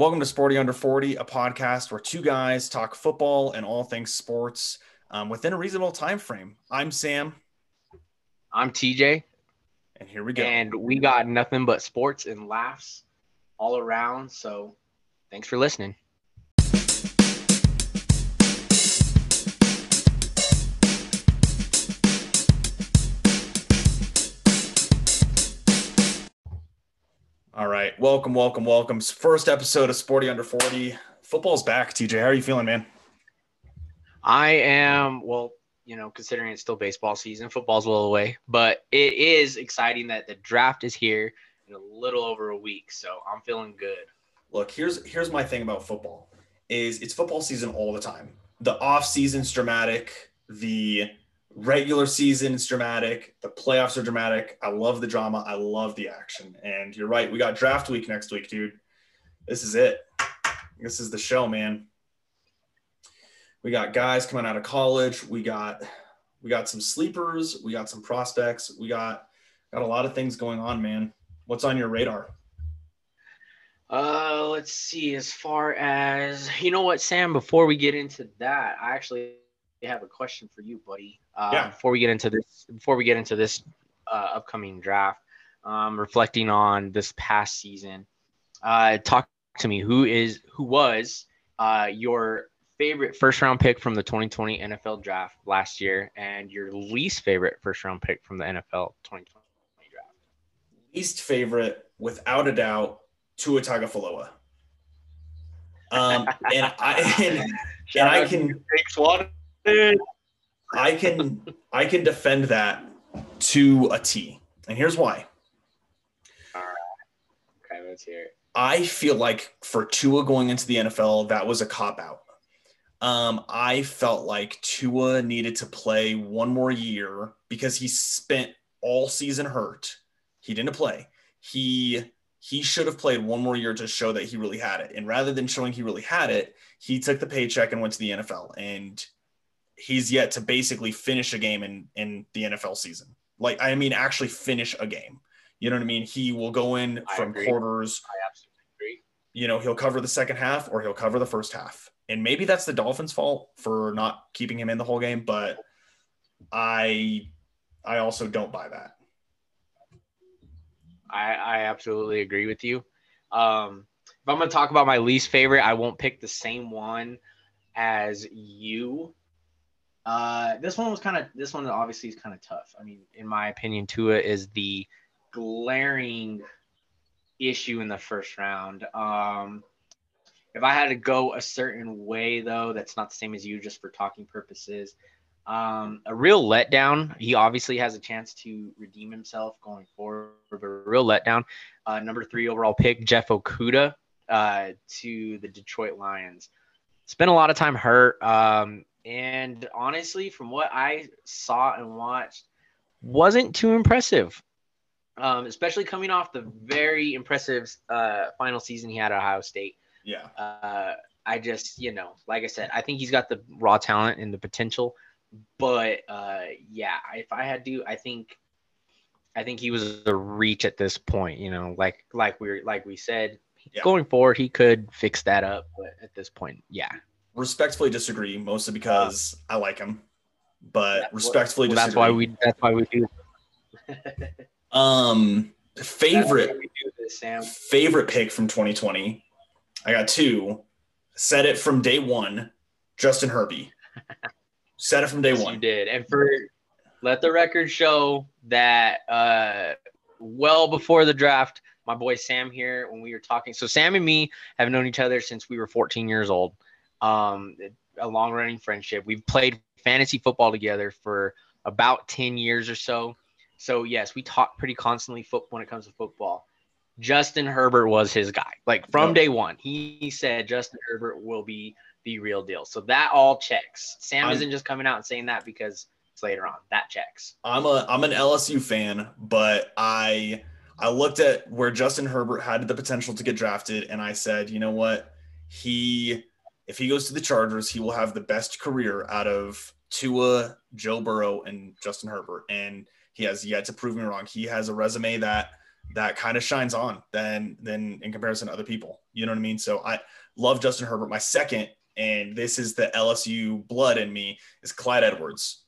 Welcome to Sporty Under 40, a podcast where two guys talk football and all things sports um, within a reasonable time frame. I'm Sam. I'm TJ. And here we go. And we got nothing but sports and laughs all around. So thanks for listening. Welcome, welcome, welcome. First episode of Sporty Under 40. Football's back, TJ. How are you feeling, man? I am, well, you know, considering it's still baseball season, football's a little away, but it is exciting that the draft is here in a little over a week. So I'm feeling good. Look, here's here's my thing about football is it's football season all the time. The off season's dramatic. The regular season is dramatic. The playoffs are dramatic. I love the drama. I love the action. And you're right. We got draft week next week, dude. This is it. This is the show, man. We got guys coming out of college. We got we got some sleepers. We got some prospects. We got got a lot of things going on, man. What's on your radar? Uh, let's see. As far as you know, what Sam. Before we get into that, I actually have a question for you, buddy. Uh, yeah. Before we get into this, before we get into this uh, upcoming draft, um, reflecting on this past season, uh, talk to me. Who is who was uh, your favorite first round pick from the 2020 NFL draft last year, and your least favorite first round pick from the NFL 2020 draft? Least favorite, without a doubt, Tua Tagovailoa. Um, and I and, and I can I can I can defend that to a T. And here's why. All right. Okay, let's hear it. I feel like for Tua going into the NFL, that was a cop out. Um, I felt like Tua needed to play one more year because he spent all season hurt. He didn't play. He he should have played one more year to show that he really had it. And rather than showing he really had it, he took the paycheck and went to the NFL. And he's yet to basically finish a game in in the NFL season. Like I mean, actually finish a game. You know what I mean? He will go in I from agree. quarters. I absolutely agree. You know, he'll cover the second half or he'll cover the first half. And maybe that's the Dolphins' fault for not keeping him in the whole game, but I I also don't buy that. I, I absolutely agree with you. Um, if I'm going to talk about my least favorite, I won't pick the same one as you uh, this one was kind of this one obviously is kind of tough. I mean, in my opinion, Tua is the glaring issue in the first round. Um, if I had to go a certain way, though, that's not the same as you, just for talking purposes. Um, a real letdown. He obviously has a chance to redeem himself going forward, but a real letdown. Uh, number three overall pick, Jeff Okudah uh, to the Detroit Lions. Spent a lot of time hurt. Um, and honestly, from what I saw and watched, wasn't too impressive. Um, especially coming off the very impressive uh, final season he had at Ohio State. Yeah. Uh, I just, you know, like I said, I think he's got the raw talent and the potential. But uh, yeah, if I had to, I think, I think he was a reach at this point. You know, like like we like we said, yeah. going forward, he could fix that up. But at this point, yeah, respectfully disagree, mostly because I like him, but yeah, respectfully well, That's why we. That's why we do. um, favorite this, favorite pick from 2020. I got two. Said it from day one. Justin Herbie. Said it from day yes, one. You did, and for let the record show that uh, well before the draft, my boy Sam here, when we were talking. So Sam and me have known each other since we were 14 years old um, a long running friendship. We've played fantasy football together for about 10 years or so. So, yes, we talk pretty constantly foot when it comes to football. Justin Herbert was his guy. Like from day one, he said Justin Herbert will be the real deal. So that all checks. Sam I'm, isn't just coming out and saying that because it's later on. That checks. I'm a I'm an LSU fan, but I I looked at where Justin Herbert had the potential to get drafted, and I said, you know what, he if he goes to the Chargers, he will have the best career out of Tua, Joe Burrow, and Justin Herbert. And he has yet to prove me wrong. He has a resume that that kind of shines on than than in comparison to other people. You know what I mean? So I love Justin Herbert. My second, and this is the LSU blood in me, is Clyde Edwards.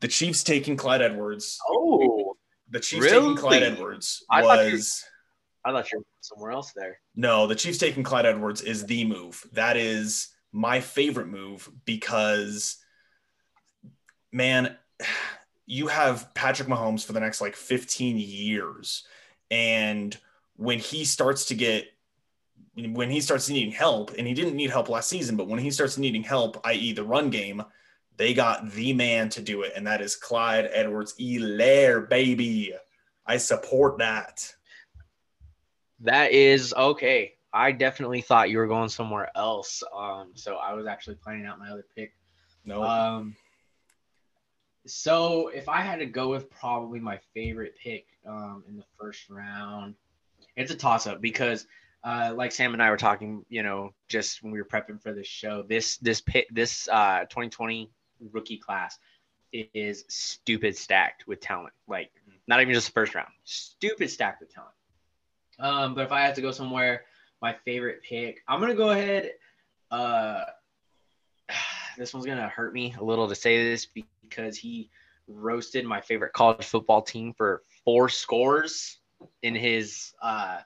The Chiefs taking Clyde Edwards. Oh, The Chiefs Really? taking Clyde Edwards I thought you- was I thought you were somewhere else there. no, the Chiefs taking Clyde Edwards is the move. That is my favorite move because, man, you have Patrick Mahomes for the next like 15 years. And when he starts to get, when he starts needing help, and he didn't need help last season, but when he starts needing help, i.e., the run game, they got the man to do it. And that is Clyde Edwards-Helaire, baby. I support that. That is okay. I definitely thought you were going somewhere else. Um, so I was actually planning out my other pick. No. Um, so if I had to go with probably my favorite pick um, in the first round, it's a toss up because, uh, like Sam and I were talking, you know, just when we were prepping for this show, this this pit this uh, 2020 rookie class is stupid stacked with talent. Like not even just the first round, stupid stacked with talent. Um, but if I had to go somewhere, my favorite pick, I'm gonna go ahead. Uh, this one's gonna hurt me a little to say this because he roasted my favorite college football team for four scores in his uh,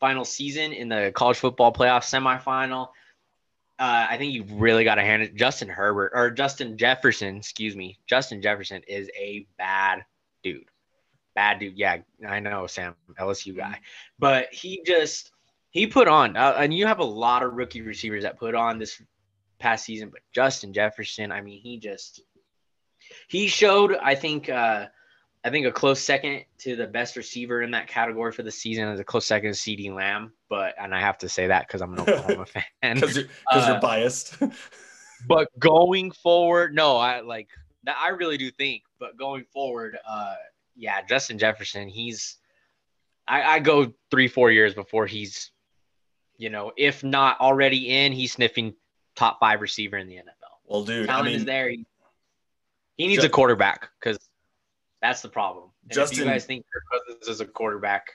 final season in the college football playoff semifinal. Uh, I think you really got to hand it. Justin Herbert or Justin Jefferson, excuse me. Justin Jefferson is a bad dude. Bad dude. Yeah, I know, Sam, LSU guy. But he just he put on, uh, and you have a lot of rookie receivers that put on this past season. But Justin Jefferson, I mean, he just he showed. I think. uh I think a close second to the best receiver in that category for the season is a close second to CeeDee Lamb, but and I have to say that because I'm an Oklahoma fan. because you're, 'cause you're uh, biased. But going forward, no, I like. I really do think. But going forward, uh, yeah, Justin Jefferson, he's. I, I go three, four years before he's, you know, if not already in, he's sniffing top five receiver in the NFL. well, dude, Talent I mean, is there. He, he needs Ju- a quarterback because that's the problem. And if Justin- you guys think Kirk Cousins is a quarterback,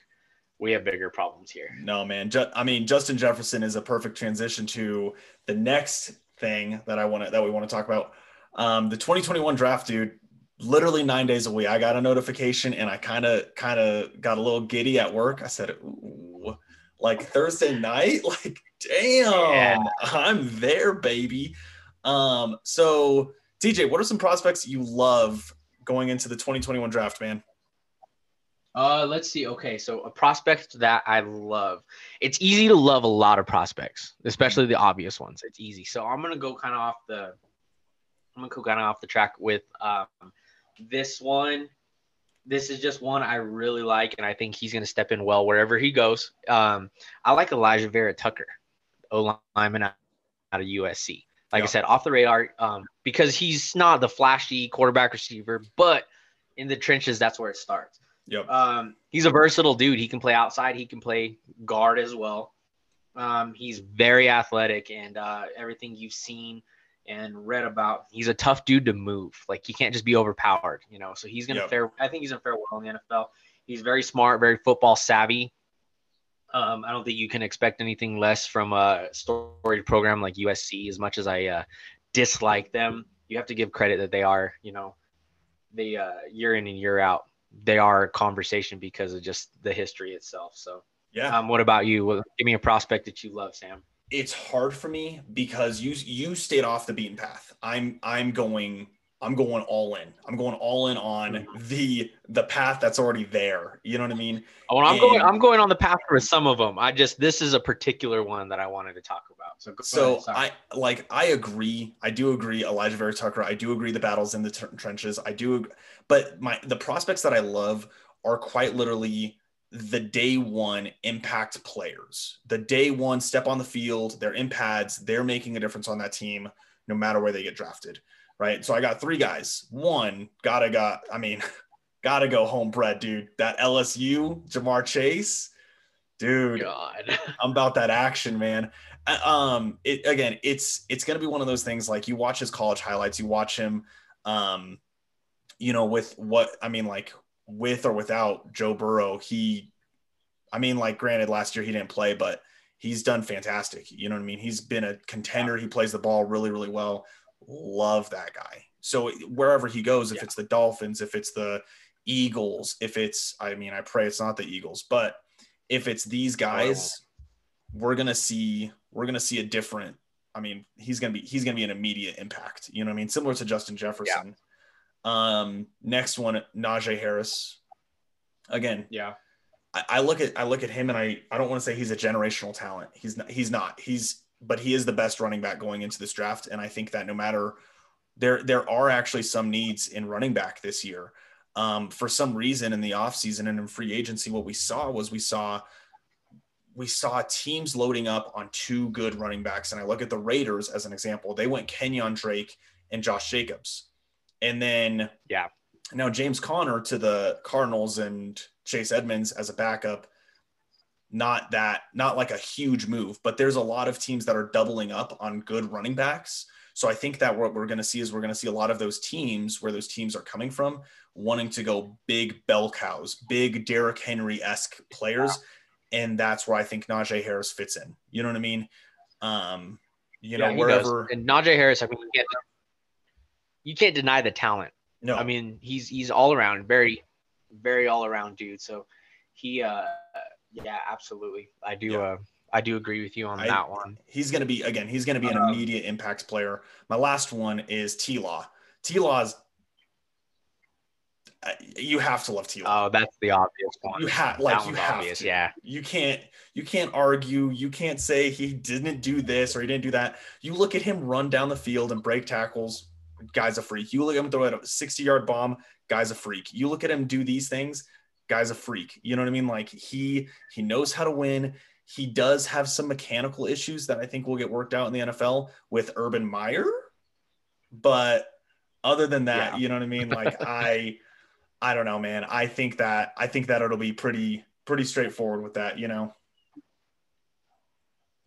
we have bigger problems here. no, man. Ju- I mean, Justin Jefferson is a perfect transition to the next thing that I want to that we want to talk about. Um, the 2021 draft, dude. Literally nine days away, I got a notification and I kind of kind of got a little giddy at work. I said, "Ooh, like Thursday night, like damn, Yeah. I'm there, baby." Um, so TJ, what are some prospects you love going into the 2021 draft, man? Uh, let's see. Okay, so a prospect that I love. It's easy to love a lot of prospects, especially the obvious ones. It's easy. So I'm gonna go kind of off the. I'm gonna go kind of off the track with um, this one. This is just one I really like, and I think he's gonna step in well wherever he goes. Um, I like Alijah Vera-Tucker, O lineman out out of USC. Like Yeah. I said, off the radar, um, because he's not the flashy quarterback receiver, but in the trenches, that's where it starts. Yep. Um, he's a versatile dude. He can play outside. He can play guard as well. Um, he's very athletic, and uh, everything you've seen and read about, he's a tough dude to move. Like he can't just be overpowered, you know. So he's gonna Yep. fare. I think he's gonna fare well in the NFL. He's very smart, very football savvy. Um, I don't think you can expect anything less from a storied program like USC. As much as I uh, dislike them, you have to give credit that they are, you know, they uh, year in and year out they are a conversation because of just the history itself. So, Yeah. um, what about you? Well, Give me a prospect that you love, Sam. It's hard for me because you you stayed off the beaten path. I'm I'm going I'm going all in. I'm going all in on mm-hmm. the the path that's already there. You know what I mean? Oh, and I'm going. I'm going on the path with some of them. I just this is a particular one that I wanted to talk about. So, go So ahead. I like I agree. I do agree. Alijah Vera-Tucker. I do agree. The battles in the tr- trenches. I do. But my the prospects that I love are quite literally the day one impact players. The day one step on the field. They're in pads. They're making a difference on that team, no matter where they get drafted. Right. So I got three guys. One gotta got. I mean, gotta go homebred, dude. That LSU Ja'Marr Chase, dude. God. I'm about that action, man. Uh, Um, it again, it's it's gonna be one of those things like you watch his college highlights, you watch him, um, you know, with what I mean, like with or without Joe Burrow, he I mean, like, granted, last year he didn't play, but he's done fantastic. You know what I mean? He's been a contender. He plays the ball really, really well. Love that guy. So wherever he goes, if yeah. it's the Dolphins, if it's the Eagles, if it's, I mean, I pray it's not the Eagles, but if it's these guys, we're gonna see we're gonna see a different. I mean, he's gonna be he's gonna be an immediate impact. You know what I mean? Similar to Justin Jefferson. Yeah. Um, next one, Najee Harris. Again, yeah. I, I look at I look at him and I I don't want to say he's a generational talent. He's not. He's not. He's but he is the best running back going into this draft, and I think that no matter there there are actually some needs in running back this year. Um, for some reason in the offseason and in free agency, what we saw was we saw we saw teams loading up on two good running backs. And I look at the Raiders as an example. They went Kenyan Drake and Josh Jacobs. And then yeah. Now James Conner to the Cardinals and Chase Edmonds as a backup. Not that, not like a huge move, but there's a lot of teams that are doubling up on good running backs. So I think that what we're going to see is we're going to see a lot of those teams where those teams are coming from wanting to go big bell cows, big Derrick Henry esque players. Yeah. And that's where I think Najee Harris fits in. You know what I mean? Um, you know, yeah, wherever. And Najee Harris, I mean, you can't, you can't deny the talent. No. I mean, he's, he's all around, very, very all around dude. So he, uh, yeah, absolutely. I do, yeah. uh, I do agree with you on I, that one. He's going to be again. He's going to be an um, immediate impact player. My last one is T Law. T Law's you have to love T. Law. Oh, that's the obvious one. You have like you have obvious, to. Yeah. You can't you can't argue. You can't say he didn't do this or he didn't do that. You look at him run down the field and break tackles. Guy's a freak. You look at him throw a 60 yard bomb. Guy's a freak. You look at him do these things. Guy's a freak. You know what I mean? Like he he knows how to win. He does have some mechanical issues that I think will get worked out in the NFL with Urban Meyer. But other than that, yeah. you know what I mean? Like I I don't know, man. I think that I think that it'll be pretty pretty straightforward with that, you know.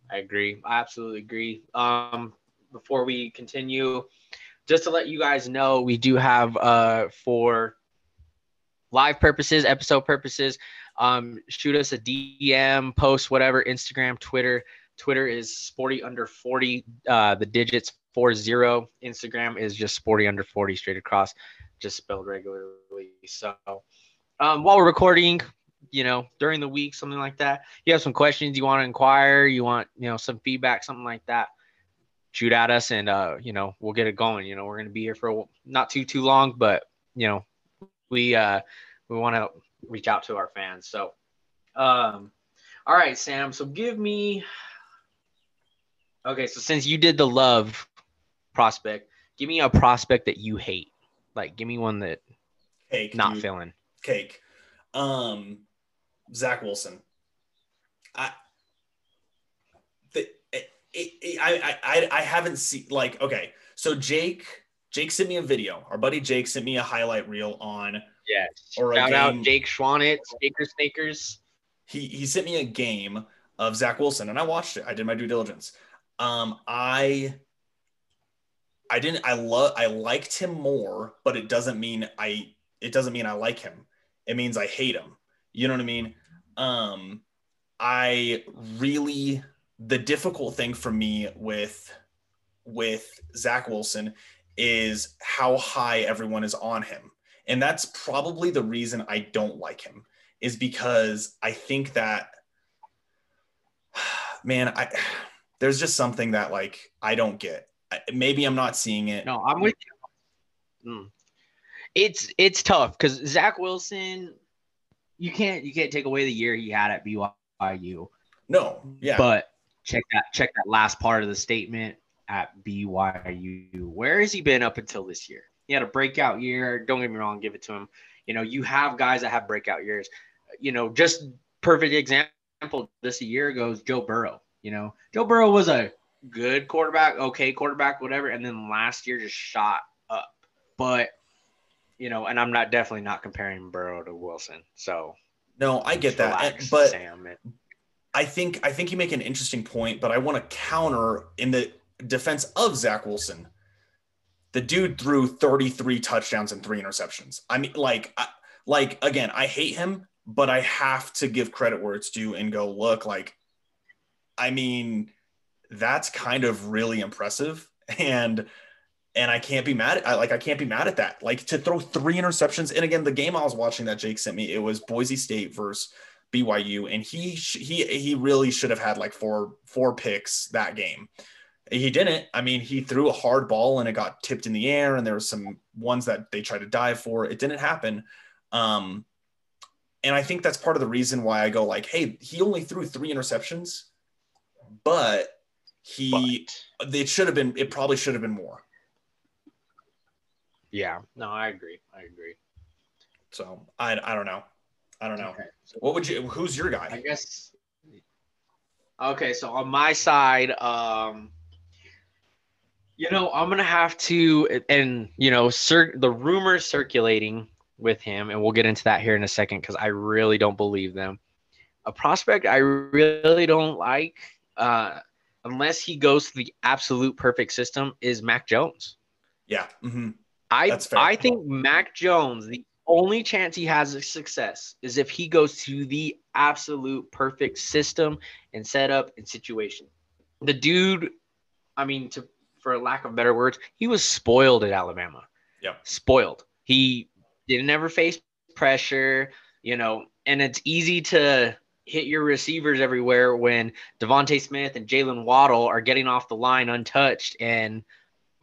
I agree. I absolutely agree. Um, before we continue, just to let you guys know, we do have uh for live purposes, episode purposes, um, shoot us a DM, post whatever, Instagram, Twitter. Twitter is sporty under 40, uh, the digits four zero. Instagram is just sporty under 40 straight across just spelled regularly. So um, while we're recording, you know, during the week, something like that, you have some questions you want to inquire, you want, you know, some feedback, something like that, shoot at us and, uh, you know, we'll get it going. You know, we're going to be here for not too, too long, but, you know, we, uh, we want to reach out to our fans. So, um, all right, Sam. So give me, okay. So since you did the love prospect, give me a prospect that you hate. Like, give me one that cake not dude. feeling cake. Um, Zach Wilson. I. It, it, I, I I haven't seen like okay so Jake Jake sent me a video our buddy Jake sent me a highlight reel on yeah or shout out Jake Schwanitz Snakers Snakers he he sent me a game of Zach Wilson and I watched it I did my due diligence um I I didn't I love I liked him more, but it doesn't mean I it doesn't mean I like him. It means I hate him. You know what I mean? Um I really the difficult thing for me with with Zach Wilson is how high everyone is on him. And that's probably the reason I don't like him is because I think that man, I there's just something that like I don't get maybe I'm not seeing it. No, I'm with you. Mm. It's it's tough because Zach Wilson, you can't you can't take away the year he had at BYU. No, yeah. But check that check that last part of the statement at BYU. Where has he been up until this year? He had a breakout year. Don't get me wrong, give it to him. You know, you have guys that have breakout years. You know, just perfect example. This a year ago is Joe Burrow. You know, Joe Burrow was a good quarterback, okay quarterback, whatever, and then last year just shot up. But you know, and I'm not definitely not comparing Burrow to Wilson. So no, I get that, but Sam. I think I think you make an interesting point, but I want to counter in the defense of Zach Wilson. The dude threw 33 touchdowns and three interceptions. I mean, like, I, like again, I hate him, but I have to give credit where it's due and go look like, I mean, that's kind of really impressive, and and I can't be mad at I like I can't be mad at that. Like to throw three interceptions, and again, the game I was watching that Jake sent me, it was Boise State versus BYU, and he he he really should have had like four four picks that game. He didn't. I mean, he threw a hard ball and it got tipped in the air, and there were some ones that they tried to dive for. It didn't happen. Um, and I think that's part of the reason why I go like, hey, he only threw three interceptions, but he but. it should have been it probably should have been more. Yeah, no, I agree. I agree. So I I don't know. I don't know. Okay. What would you who's your guy? I guess Okay, so on my side, um you know, I'm gonna have to, and you know, cir- the rumors circulating with him, and we'll get into that here in a second because I really don't believe them. A prospect I really don't like, uh, unless he goes to the absolute perfect system, is Mac Jones. Yeah. Mm-hmm. I I think Mac Jones, the only chance he has of success is if he goes to the absolute perfect system and setup and situation. The dude, I mean, to for lack of better words, he was spoiled at Alabama. Yeah. Spoiled. He didn't ever face pressure, you know, and it's easy to hit your receivers everywhere when DeVonta Smith and Jaylen Waddle are getting off the line untouched and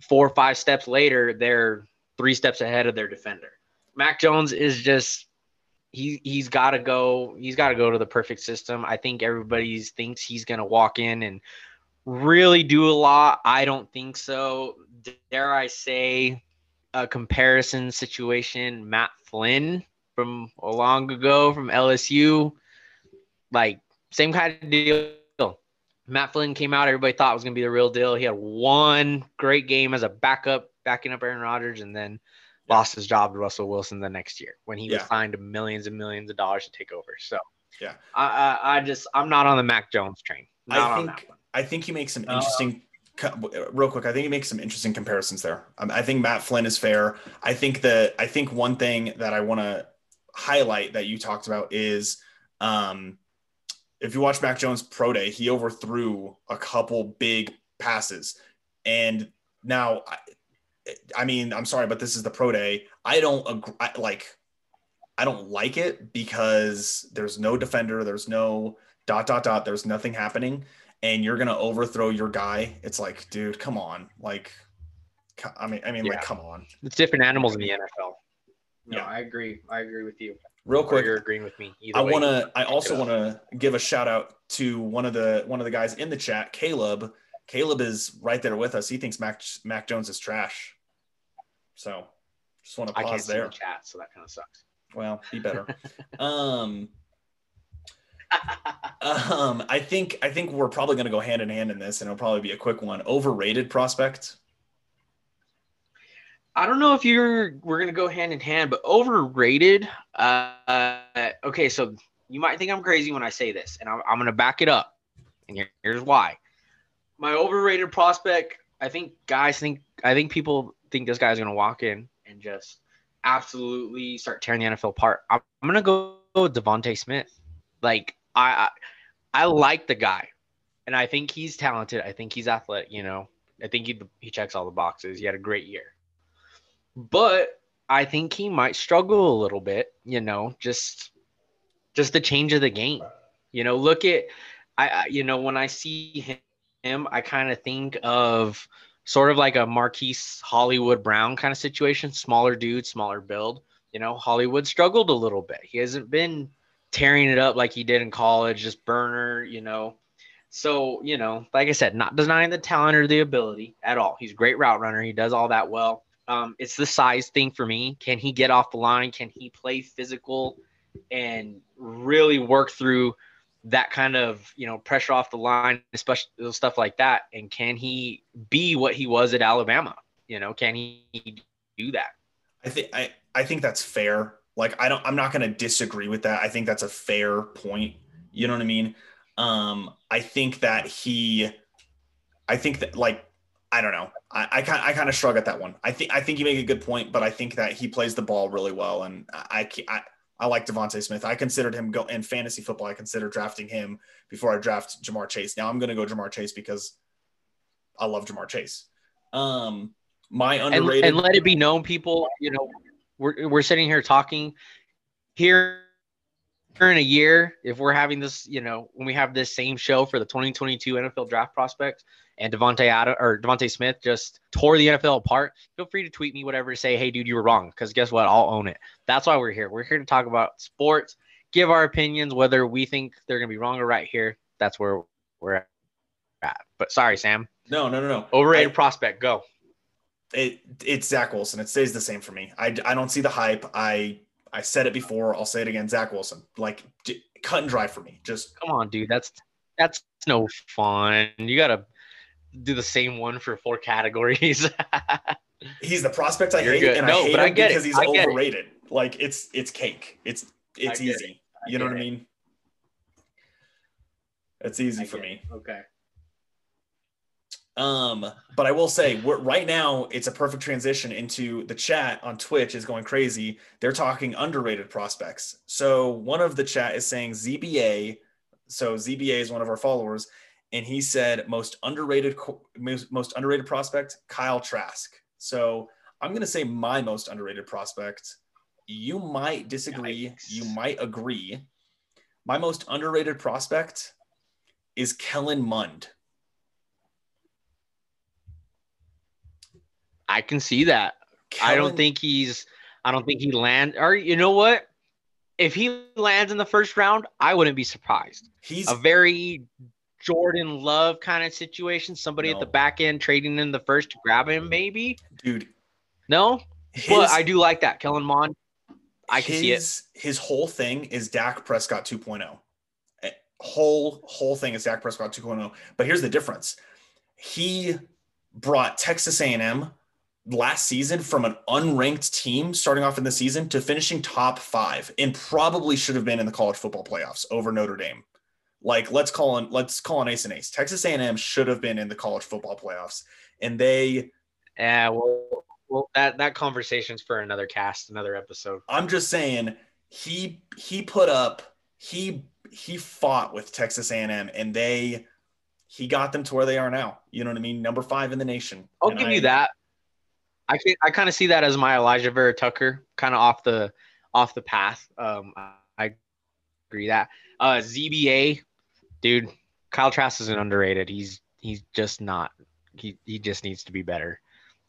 four or five steps later they're three steps ahead of their defender. Mac Jones is just he he's got to go he's got to go to the perfect system. I think everybody thinks he's going to walk in and really do a lot. I don't think so. Dare I say a comparison situation, Matt Flynn from a long ago from LSU, like same kind of deal. Matt Flynn came out, everybody thought was going to be the real deal. He had one great game as a backup, backing up Aaron Rodgers, and then yeah. lost his job to Russell Wilson the next year when he yeah. was fined millions and millions of dollars to take over. So, yeah, I, I, I just I'm not on the Mac Jones train. Not I think I think he makes some interesting. Uh, real quick, I think he makes some interesting comparisons there. Um, I think Matt Flynn is fair. I think that I think one thing that I want to highlight that you talked about is um, if you watch Mac Jones pro day, he overthrew a couple big passes, and now I, I mean I'm sorry, but this is the pro day. I don't agree, I, like. I don't like it because there's no defender, there's no dot dot dot, there's nothing happening and you're gonna overthrow your guy, it's like, dude, come on. Like, I mean, I mean, yeah. like, come on. It's different animals in the NFL. No, yeah, I agree. I agree with you. Real quick, or you're agreeing with me. I want to. I also want to give a shout out to one of the one of the guys in the chat, Caleb. Caleb is right there with us. He thinks Mac Mac Jones is trash. So, just want to pause I can't there. See the chat, so that kind of sucks. Well, be better. um, um, I think I think we're probably going to go hand in hand in this, and it'll probably be a quick one. Overrated prospect. I don't know if you're we're going to go hand in hand, but overrated. Uh, okay, so you might think I'm crazy when I say this, and I'm, I'm going to back it up, and here, here's why. My overrated prospect. I think guys think I think people think this guy's going to walk in and just absolutely start tearing the NFL apart. I'm, I'm going to go with DeVonta Smith. Like I, I, I like the guy, and I think he's talented. I think he's athletic. You know, I think he he checks all the boxes. He had a great year, but I think he might struggle a little bit. You know, just just the change of the game. You know, look at I, I you know when I see him, I kind of think of sort of like a Marquise Hollywood Brown kind of situation, smaller dude, smaller build. You know, Hollywood struggled a little bit. He hasn't been tearing it up like he did in college, just burner, you know. So, you know, like I said, not denying the talent or the ability at all. He's a great route runner. He does all that well. Um, it's the size thing for me. Can he get off the line? Can he play physical and really work through that kind of, you know, pressure off the line, especially stuff like that? And can he be what he was at Alabama? You know, can he do that? I think I, I think that's fair. Like I don't I'm not going to disagree with that. I think that's a fair point. You know what I mean? Um I think that he I think that like I don't know. I, kind I kind of shrug at that one. I think I think you make a good point, but I think that he plays the ball really well, and I I I like DeVonta Smith. I considered him go in fantasy football. I consider drafting him before I draft Ja'Marr Chase. Now I'm going to go Ja'Marr Chase because I love Ja'Marr Chase. Um, my underrated and, and let it be known, people. You know, we're we're sitting here talking here in a year, if we're having this, you know, when we have this same show for the 2022 NFL draft prospects and Devonte Adam or DeVonta Smith just tore the NFL apart, feel free to tweet me whatever to say, hey dude, you were wrong. Because guess what? I'll own it. That's why we're here. We're here to talk about sports, give our opinions, whether we think they're gonna be wrong or right here. That's where we're at. But sorry, Sam. No, no, no, no. Overrated I, prospect, go. It it's Zach Wilson. It stays the same for me. I, I don't see the hype. I I said it before. I'll say it again. Zach Wilson, like cut and dry for me. Just come on, dude. That's that's no fun. You gotta do the same one for four categories. he's the prospect I You're hate, good. and no, I hate but him I get because it. he's I overrated. It. Like it's it's cake. It's it's easy. It. You know what I mean? It's easy for me. Okay. Um, but I will say, right now it's a perfect transition into the chat on Twitch is going crazy. They're talking underrated prospects. So one of the chat is saying ZBA. So ZBA is one of our followers, and he said most underrated most underrated prospect Kyle Trask. So I'm going to say my most underrated prospect. You might disagree. Yikes. You might agree. My most underrated prospect is Kellen Mond. I can see that. Kellen, I don't think he's. I don't think he land. Or you know what? If he lands in the first round, I wouldn't be surprised. He's a very Jordan Love kind of situation. Somebody no. at the back end trading in the first to grab him, maybe. Dude, no. His, but I do like that, Kellen Mond. I can his, see it. His whole thing is Dak Prescott 2.0. Eh, whole whole thing is Dak Prescott 2.0. But here's the difference. He brought Texas A&M last season from an unranked team starting off in the season to finishing top five and probably should have been in the college football playoffs over Notre Dame. Like let's call on let's call on ace and ace. Texas A&M should have been in the college football playoffs, and they. Yeah, well, well, that that conversation's for another cast, another episode. I'm just saying he he put up he he fought with Texas A&M, and they he got them to where they are now. You know what I mean? Number five in the nation. I'll and give I, you that. I can, I kind of see that as my Alijah Vera-Tucker, kind of off the off the path. Um, I agree that uh, ZBA, dude, Kyle Trask isn't underrated. He's he's just not. He he just needs to be better.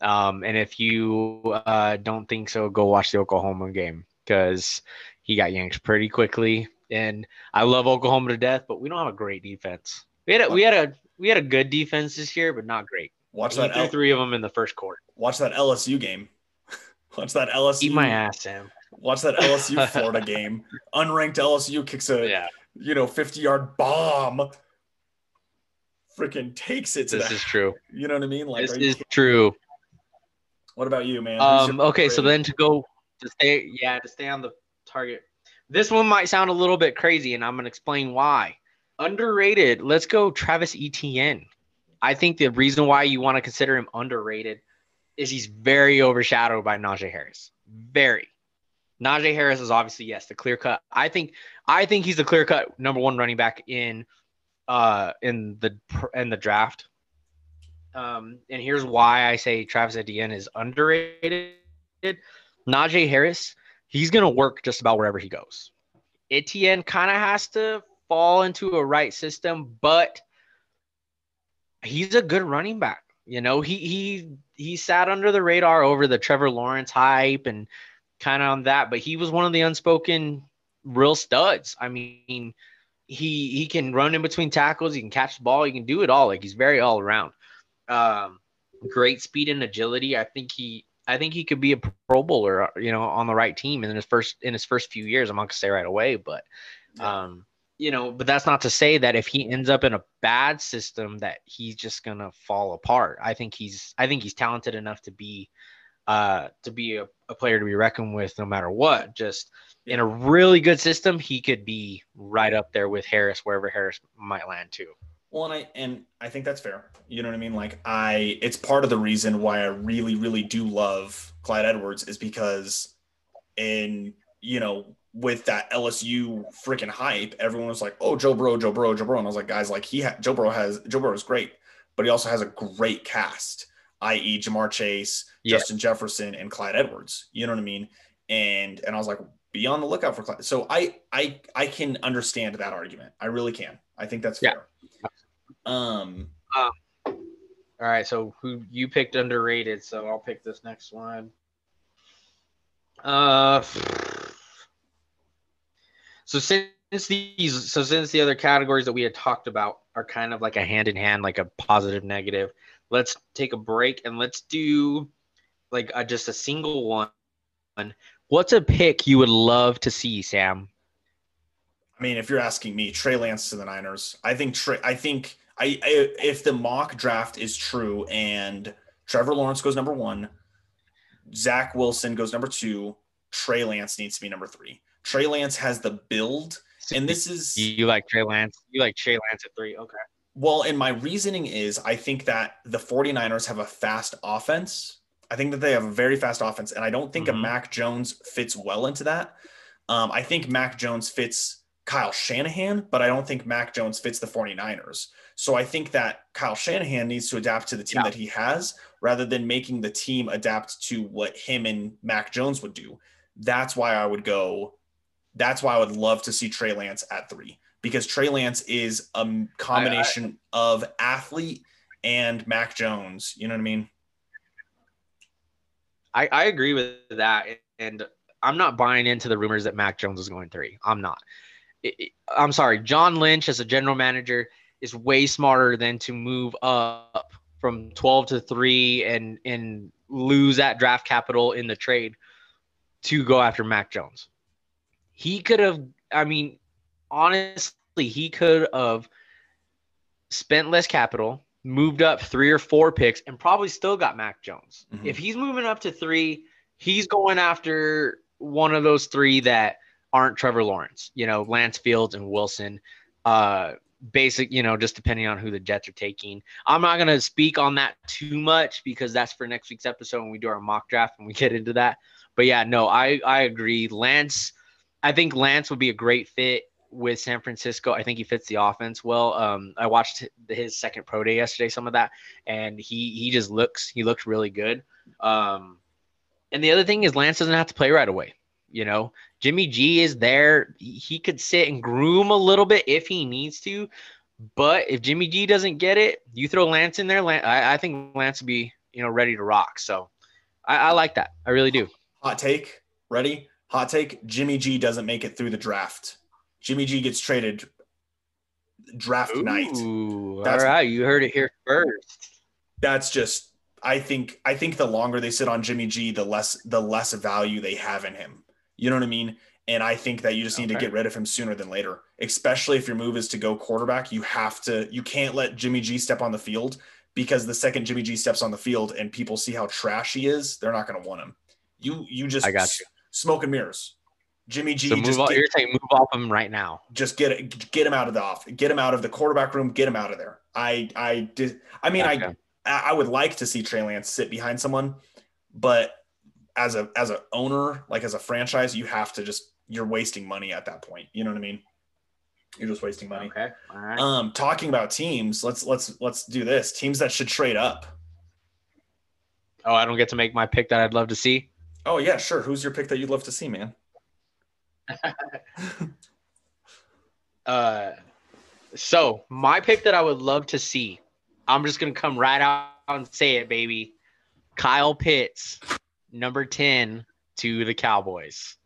Um, and if you uh, don't think so, go watch the Oklahoma game because he got yanked pretty quickly. And I love Oklahoma to death, but we don't have a great defense. We had a, we had a we had a good defense this year, but not great. Watch that. L- three of them in the first quarter. Watch that LSU game. watch that LSU. Eat my ass, Sam. Watch that LSU Florida game. Unranked LSU kicks a yeah. You know 50 yard bomb. Freaking takes it. this the, is true. You know what I mean? Like this is true. What about you, man? Um. Okay, so then to go to stay, yeah, to stay on the target. This one might sound a little bit crazy, and I'm gonna explain why. Underrated. Let's go, Travis Etienne. I think the reason why you want to consider him underrated is he's very overshadowed by Najee Harris. Very. Najee Harris is obviously yes, the clear cut. I think I think he's the clear cut number one running back in uh in the in the draft. Um, and here's why I say Travis Etienne is underrated. Najee Harris, he's gonna work just about wherever he goes. Etienne kind of has to fall into a right system, but he's a good running back. You know, he he he sat under the radar over the Trevor Lawrence hype and kind of on that, but he was one of the unspoken real studs. I mean, he he can run in between tackles, he can catch the ball, he can do it all. Like he's very all around. Um, great speed and agility. I think he I think he could be a Pro Bowler, you know, on the right team in his first in his first few years. I'm not gonna say right away, but um, you know, but that's not to say that if he ends up in a bad system that he's just gonna fall apart. I think he's I think he's talented enough to be uh to be a, a player to be reckoned with no matter what. Just in a really good system, he could be right up there with Harris wherever Harris might land too. Well, and I and I think that's fair. You know what I mean? Like I it's part of the reason why I really, really do love Clyde Edwards is because in, you know, with that LSU freaking hype, everyone was like, "Oh, Joe Burrow, Joe Burrow, Joe Burrow," and I was like, "Guys, like he ha- Joe Burrow has Joe Burrow is great, but he also has a great cast, i.e., Ja'Marr Chase, Yeah. Justin Jefferson, and Clyde Edwards. You know what I mean? And and I was like, be on the lookout for Clyde. So I I I can understand that argument. I really can. I think that's Yeah. fair. Um, All right, so who you picked underrated? So I'll pick this next one. Uh, so since these, so since the other categories that we had talked about are kind of like a hand in hand, like a positive negative, let's take a break and let's do like a, just a single one. What's a pick you would love to see, Sam? I mean, if you're asking me, Trey Lance to the Niners. I think Trey. I think I, I if the mock draft is true and Trevor Lawrence goes number one, Zach Wilson goes number two, Trey Lance needs to be number three. Trey Lance has the build, and this is You, you like Trey Lance? You like Trey Lance at three? Okay. Well, and my reasoning is I think that the 49ers have a fast offense. I think that they have a very fast offense, and I don't think a Mhm. Mac Jones fits well into that. Um, I think Mac Jones fits Kyle Shanahan, but I don't think Mac Jones fits the 49ers. So I think that Kyle Shanahan needs to adapt to the team Yeah. that he has rather than making the team adapt to what him and Mac Jones would do. That's why I would go. That's why I would love to see Trey Lance at three because Trey Lance is a combination of athlete and Mac Jones. You know what I mean? I, I agree with that, and I'm not buying into the rumors that Mac Jones is going three. I'm not. I'm sorry. John Lynch, as a general manager, is way smarter than to move up from 12 to three and and lose that draft capital in the trade to go after Mac Jones. He could have. I mean, honestly, he could have spent less capital, moved up three or four picks, and probably still got Mac Jones. Mhm. If he's moving up to three, he's going after one of those three that aren't Trevor Lawrence, you know, Lance Fields and Wilson. Uh, basic, you know, just depending on who the Jets are taking. I'm not going to speak on that too much because that's for next week's episode when we do our mock draft and we get into that. But yeah, no, I I agree. Lance, I think Lance would be a great fit with San Francisco. I think he fits the offense well. Um, I watched his second pro day yesterday, some of that, and he he just looks he looks really good. Um, and the other thing is Lance doesn't have to play right away. You know, Jimmy G is there. He- could sit and groom a little bit if he needs to. But if Jimmy G doesn't get it, you throw Lance in there. Lance, I, I think Lance would be, you know, ready to rock. So I, I like that. I really do. Hot take. Ready? Hot take. Jimmy G doesn't make it through the draft. Jimmy G gets traded draft night. Ooh, all That's- right. You heard it here first. That's just I think I think the longer they sit on Jimmy G, the less the less value they have in him. You know what I mean? And I think that you just need to get rid of him sooner than later. Especially if your move is to go quarterback, you have to you can't let Jimmy G step on the field because the second Jimmy G steps on the field and people see how trash he is, they're not going to want him. You you just I got s- smoke and mirrors. Jimmy G So just off, get, you're saying move off him right now. just get get him out of the off, get him out of the quarterback room, get him out of there. I I did. I mean, I Okay. I I would like to see Trey Lance sit behind someone, but as a as a owner, like as a franchise, you have to just you're wasting money at that point. You know what I mean? You're just wasting money. Okay. All right. Um, talking about teams, let's let's let's do this. Teams that should trade up. oh, I don't get to make my pick that I'd love to see. Oh yeah, sure. Who's your pick that you'd love to see, man? Uh, so my pick that I would love to see, I'm just gonna come right out and say it, baby. Kyle Pitts, number ten to the Cowboys.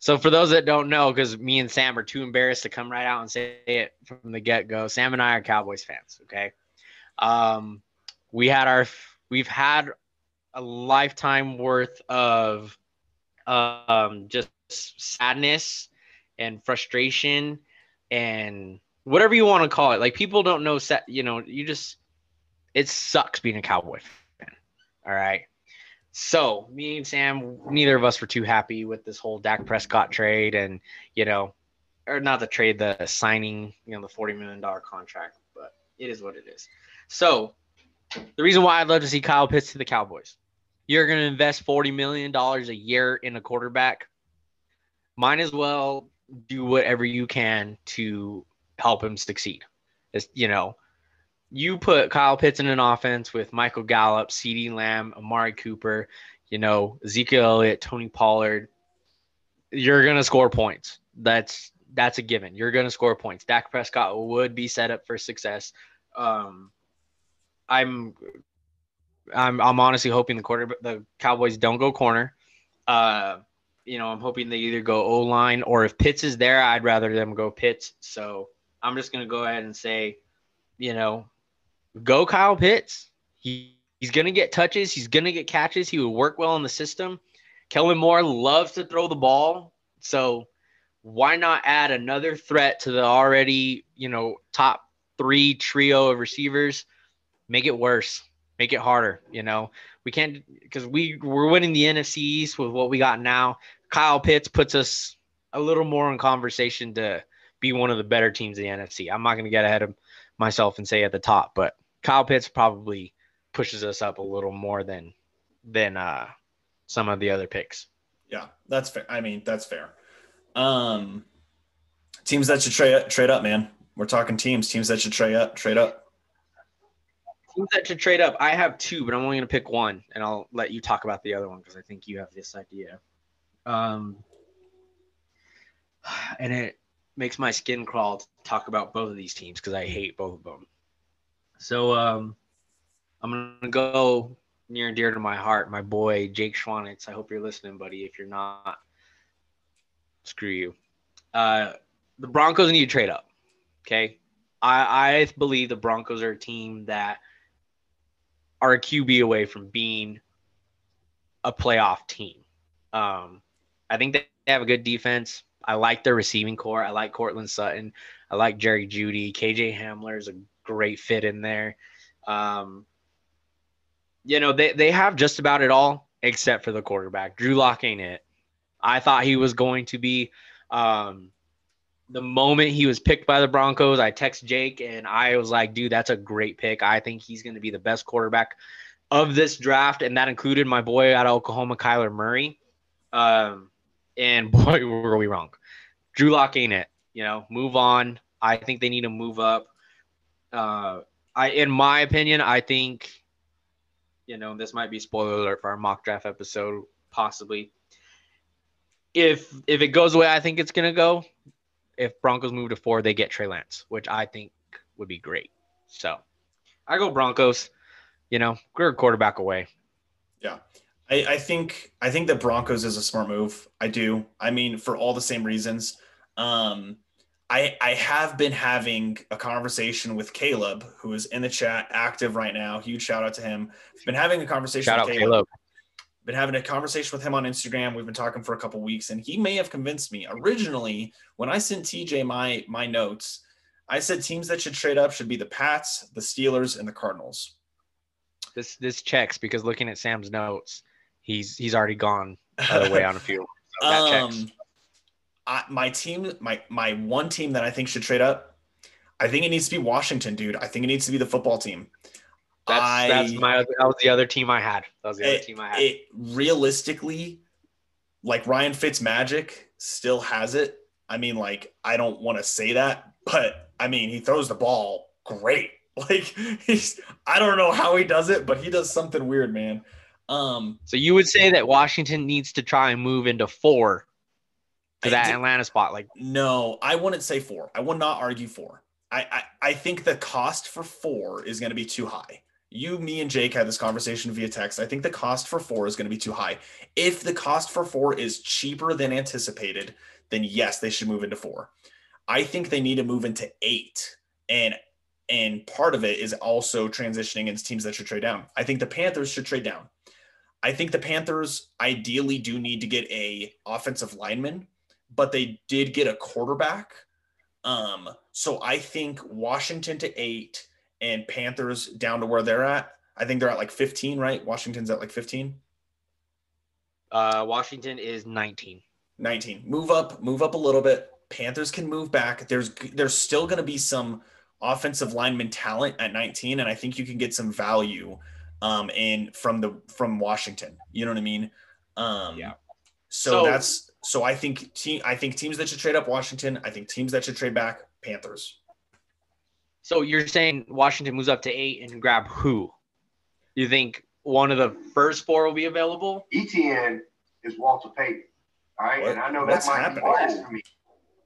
So for those that don't know, because me and Sam are too embarrassed to come right out and say it from the get go, Sam and I are Cowboys fans. Okay, um, we had our we've had a lifetime worth of um just sadness and frustration and whatever you want to call it. Like people don't know set, you know, you just it sucks being a Cowboy fan. All right. So me and Sam, neither of us were too happy with this whole Dak Prescott trade and you know, or not the trade, the signing, you know, the $40 million contract, but it is what it is. So the reason why I'd love to see Kyle Pitts to the Cowboys. You're gonna invest $40 million a year in a quarterback might as well do whatever you can to help him succeed. It's, you know, you put Kyle Pitts in an offense with Michael Gallup, CeeDee Lamb, Amari Cooper, you know, Ezekiel Elliott, Tony Pollard, you're gonna score points. That's that's a given. You're gonna score points. Dak Prescott would be set up for success. Um, I'm I'm I'm honestly hoping the quarter the Cowboys don't go corner. Uh, you know, I'm hoping they either go O line or if Pitts is there, I'd rather them go Pitts. So I'm just gonna go ahead and say, you know, go Kyle Pitts. He, he's gonna get touches. He's gonna get catches. He would work well in the system. Kellen Moore loves to throw the ball, so why not add another threat to the already you know top three trio of receivers? Make it worse. Make it harder. You know we can't because we we're winning the NFC East with what we got now. Kyle Pitts puts us a little more in conversation to be one of the better teams in the NFC. I'm not going to get ahead of myself and say at the top, but Kyle Pitts probably pushes us up a little more than than uh, some of the other picks. Yeah, that's fair. I mean, that's fair. Um, teams that should trade trade up, man. We're talking teams. Teams that should trade up. Trade up. Teams that should trade up. I have two, but I'm only going to pick one, and I'll let you talk about the other one because I think you have this idea. Um, and it makes my skin crawl to talk about both of these teams because I hate both of them. So um, I'm gonna go near and dear to my heart, my boy Jake Schwanitz. I hope you're listening, buddy. If you're not, screw you. Uh, the Broncos need to trade up. Okay, I I believe the Broncos are a team that are a QB away from being a playoff team. Um, I think they have a good defense. I like their receiving core. I like Courtland Sutton. I like Jerry Jeudy. KJ Hamler is a great fit in there. Um, you know, they, they have just about it all except for the quarterback. Drew Lock ain't it. I thought he was going to be. Um, the moment he was picked by the Broncos, I text Jake and I was like, dude, that's a great pick. I think he's going to be the best quarterback of this draft. And that included my boy out of Oklahoma, Kyler Murray. Um, and boy, were we wrong. Drew Lock ain't it. You know, move on. I think they need to move up. Uh, I, in my opinion, I think, you know, this might be spoiler alert for our mock draft episode, possibly. If if it goes the way I think it's gonna go, if Broncos move to four, they get Trey Lance, which I think would be great. So, I go Broncos. You know, we're a quarterback away. Yeah. I, I think I think that Broncos is a smart move. I do. I mean, for all the same reasons. Um, I I have been having a conversation with Caleb, who is in the chat, active right now. Huge shout out to him. Been having a conversation Shout with out Caleb. Caleb. Been having a conversation with him on Instagram. We've been talking for a couple weeks, and he may have convinced me. Originally, when I sent TJ my my notes, I said teams that should trade up should be the Pats, the Steelers, and the Cardinals. This this checks because looking at Sam's notes, he's he's already gone other way on a few. So. Um, I, my team, my my one team that I think should trade up, I think it needs to be Washington, dude. I think it needs to be the football team. That's I- that's my that was the other team I had. That was the other team I had. it realistically, like Ryan Fitzmagic still has it. I mean, like I don't want to say that, but I mean he throws the ball great. Like he's I don't know how he does it, but he does something weird, man. Um, so you would say that Washington needs to try and move into four to that did- Atlanta spot. Like No, I wouldn't say four. I would not argue four. I, I, I think the cost for four is going to be too high. You, me, and Jake had this conversation via text. I think the cost for four is going to be too high. If the cost for four is cheaper than anticipated, then yes, they should move into four. I think they need to move into eight. And and part of it is also transitioning into teams that should trade down. I think the Panthers should trade down. I think the Panthers ideally do need to get a offensive lineman but they did get a quarterback. Um, so I think Washington to eight and Panthers down to where they're at. I think they're at like 15, right? Washington's at like 15, uh, Washington is 19. 19. Move up, move up a little bit. Panthers can move back. There's there's still going to be some offensive lineman talent at 19, and I think you can get some value um in from the from Washington. You know what I mean? Um Yeah. So, So- that's So I think team I think teams that should trade up Washington. I think teams that should trade back Panthers. So you're saying Washington moves up to eight and grab who? You think one of the first four will be available? Etienne is Walter Payton. All right, What- and I know what's that might happening? be blasphemy.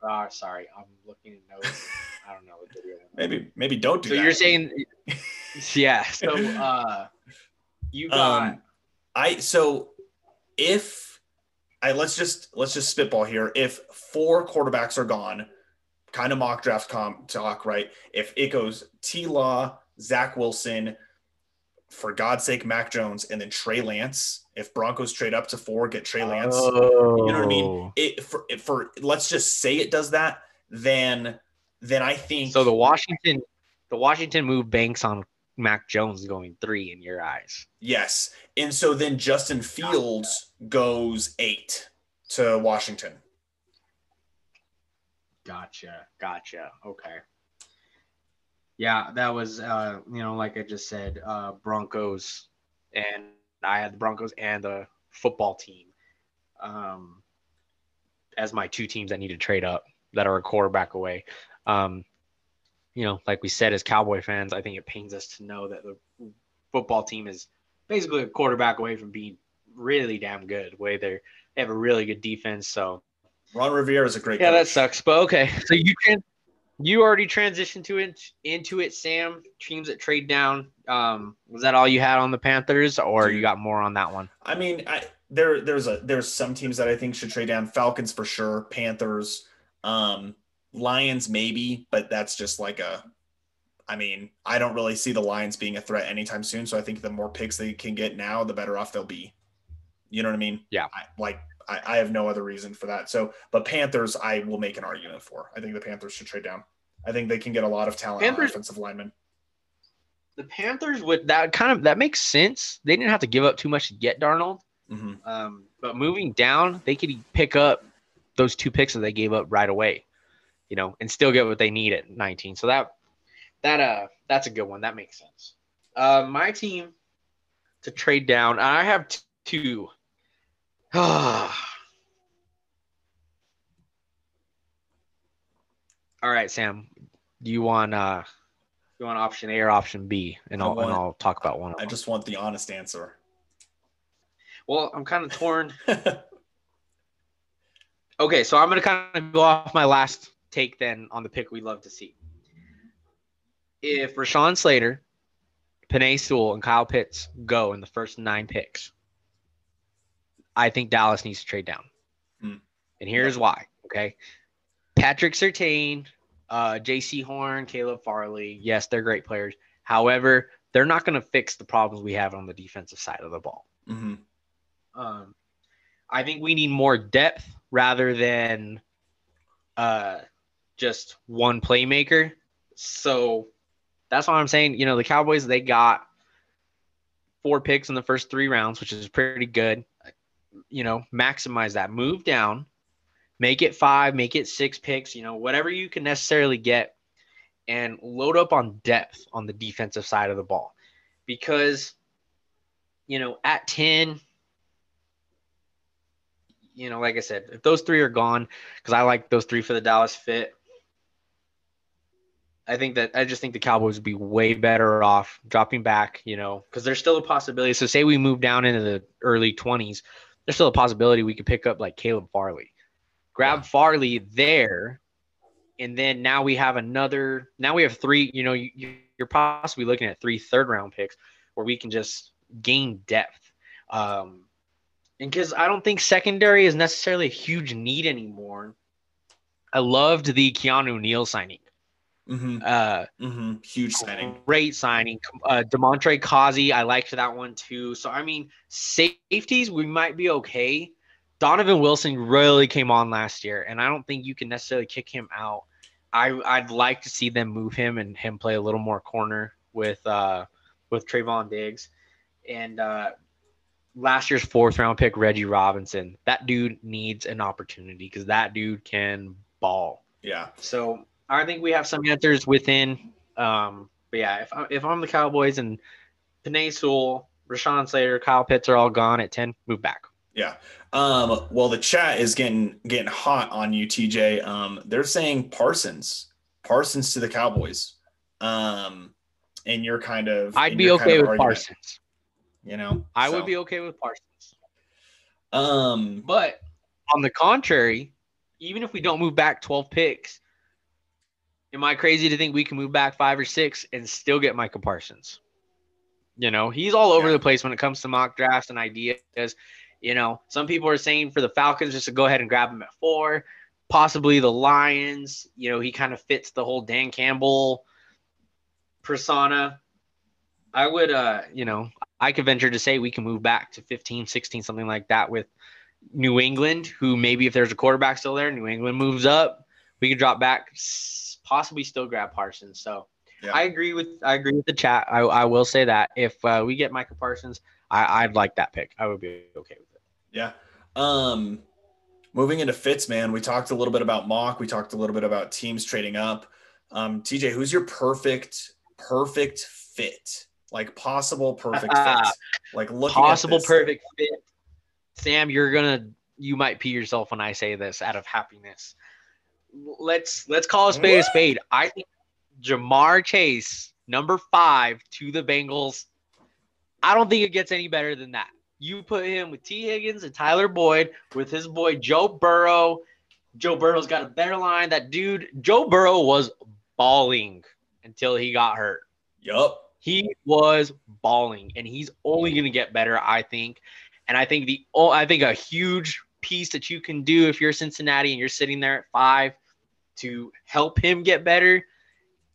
Oh, sorry, I'm looking at notes. I don't know what video. Maybe maybe don't do So that. you're saying, yeah. So uh, you got um, I so if I let's just let's just spitball here. If four quarterbacks are gone, kind of mock draft comp talk, right? If it goes T Law, Zach Wilson, for God's sake, Mac Jones, and then Trey Lance. If Broncos trade up to four, get Trey Lance. Oh. You know what I mean? It for for let's just say it does that, then then I think So the Washington, the Washington move banks on Mac Jones going three in your eyes. yes. And so then Justin Fields goes eight to Washington. Gotcha. Gotcha. Okay. Yeah, that was uh, you know, like I just said, uh Broncos and I had the Broncos and the football team um as my two teams that need to trade up that are a quarterback away. Um, you know, like we said as Cowboy fans, I think it pains us to know that the football team is basically a quarterback away from being really damn good. Way they they have a really good defense, so Ron Rivera is a great yeah, that sucks. But okay, so you can you already transitioned to it into it, Sam. Teams that trade down. Um, was that all you had on the Panthers, or you got more on that one? I mean, I there there's a there's some teams that I think should trade down. Falcons for sure, Panthers, um, Lions maybe, but that's just like a. I mean, I don't really see the Lions being a threat anytime soon. So I think the more picks they can get now, the better off they'll be. You know what I mean? Yeah. I, like I, I have no other reason for that. So, but Panthers, I will make an argument for. I think the Panthers should trade down. I think they can get a lot of talent on Panthers- offensive linemen. The Panthers would that kind of that makes sense. They didn't have to give up too much to get Darnold. hmm Um, but moving down, they could pick up those two picks that they gave up right away, you know, and still get what they need at 19. So that that uh that's a good one. That makes sense. Uh, my team to trade down. I have two. All right, Sam. Do you want uh you want option A or option B? And I'll and I'll talk about one of I just want the honest answer. Well, I'm kind of torn. Okay, so I'm gonna kind of go off my last take then on the pick we love to see. If Rashawn Slater, Penei Sewell, and Kyle Pitts go in the first nine picks, I think Dallas needs to trade down. Hmm. And here's why. Okay. Patrick Surtain, uh, Jaycee Horn, Caleb Farley, yes, they're great players. However, they're not going to fix the problems we have on the defensive side of the ball. hmm Um, I think we need more depth rather than uh, just one playmaker. So that's why I'm saying, you know, the Cowboys, they got four picks in the first three rounds, which is pretty good. You know, maximize that. Move down, make it five, make it six picks, you know, whatever you can necessarily get, and load up on depth on the defensive side of the ball. Because, you know, at 10, you know, like I said, if those three are gone, because I like those three for the Dallas fit, I think that I just think the Cowboys would be way better off dropping back, you know, because there's still a possibility. So, say we move down into the early 20s, there's still a possibility we could pick up like Caleb Farley, grab Farley there, and then now we have another. Now we have three. You know, you, you're possibly looking at three third round picks where we can just gain depth. Um, and because I don't think secondary is necessarily a huge need anymore. I loved the Keanu Neal signing. Hmm Uh, hmm Huge signing. great signing. Uh, Damontae Kazee, I liked that one too. So I mean, safeties we might be okay. Donovan Wilson really came on last year, and I don't think you can necessarily kick him out. I I'd like to see them move him and him play a little more corner with uh with Trevon Diggs, and uh, last year's fourth round pick Reggie Robinson. That dude needs an opportunity because that dude can ball. Yeah. So I think we have some answers within. Um, but yeah, if, I, if I'm the Cowboys and Penei Sewell, Rashawn Slater, Kyle Pitts are all gone at 10, move back. Yeah. Um, well, the chat is getting getting hot on you, TJ. Um, they're saying Parsons, Parsons to the Cowboys. Um, and you're kind of I'd be okay with argument, Parsons. You know, I So, would be okay with Parsons. Um, But on the contrary, even if we don't move back 12 picks, am I crazy to think we can move back five or six and still get Michael Parsons? You know, he's all over Yeah. the place when it comes to mock drafts and ideas. You know, some people are saying for the Falcons just to go ahead and grab him at four, possibly the Lions. You know, he kind of fits the whole Dan Campbell persona. I would, uh, you know, I could venture to say we can move back to 15, 16, something like that with New England, who maybe if there's a quarterback still there, New England moves up, we could drop back, possibly still grab Parsons. So Yeah. I agree with I agree with the chat. I, I will say that if uh, we get Michael Parsons, I, I'd like that pick. I would be okay with it. Yeah. Um, moving into fits, man. We talked a little bit about mock. We talked a little bit about teams trading up. Um, TJ, who's your perfect, perfect fit? Like possible perfect fit. Like looking Possible perfect fit. Sam, you're gonna you might pee yourself when I say this out of happiness. Let's let's call a spade a spade. I think Ja'Marr Chase, number five to the Bengals. I don't think it gets any better than that. You put him with Tee Higgins and Tyler Boyd with his boy Joe Burrow. Joe Burrow's got a better line. That dude, Joe Burrow was balling until he got hurt. Yup. He was balling, and he's only going to get better, I think. And I think the I think a huge piece that you can do if you're Cincinnati and you're sitting there at five to help him get better,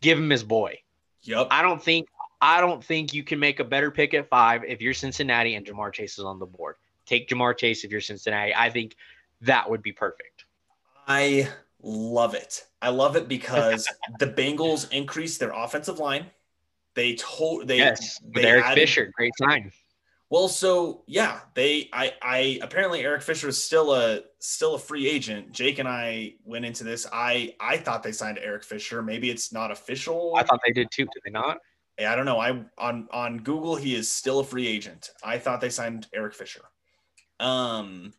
give him his boy. Yep. I don't think I don't think you can make a better pick at five if you're Cincinnati and Ja'Marr Chase is on the board. Take Ja'Marr Chase if you're Cincinnati. I think that would be perfect. I love it. I love it because the Bengals increased their offensive line. They told they yes, they Eric added- Fisher, great sign. Well, so yeah, they I I apparently Eric Fisher is still a still a free agent. Jake and I went into this. I I thought they signed Eric Fisher. Maybe it's not official. I thought they did too. Did they not? Yeah, I don't know. I on on Google he is still a free agent. I thought they signed Eric Fisher. Um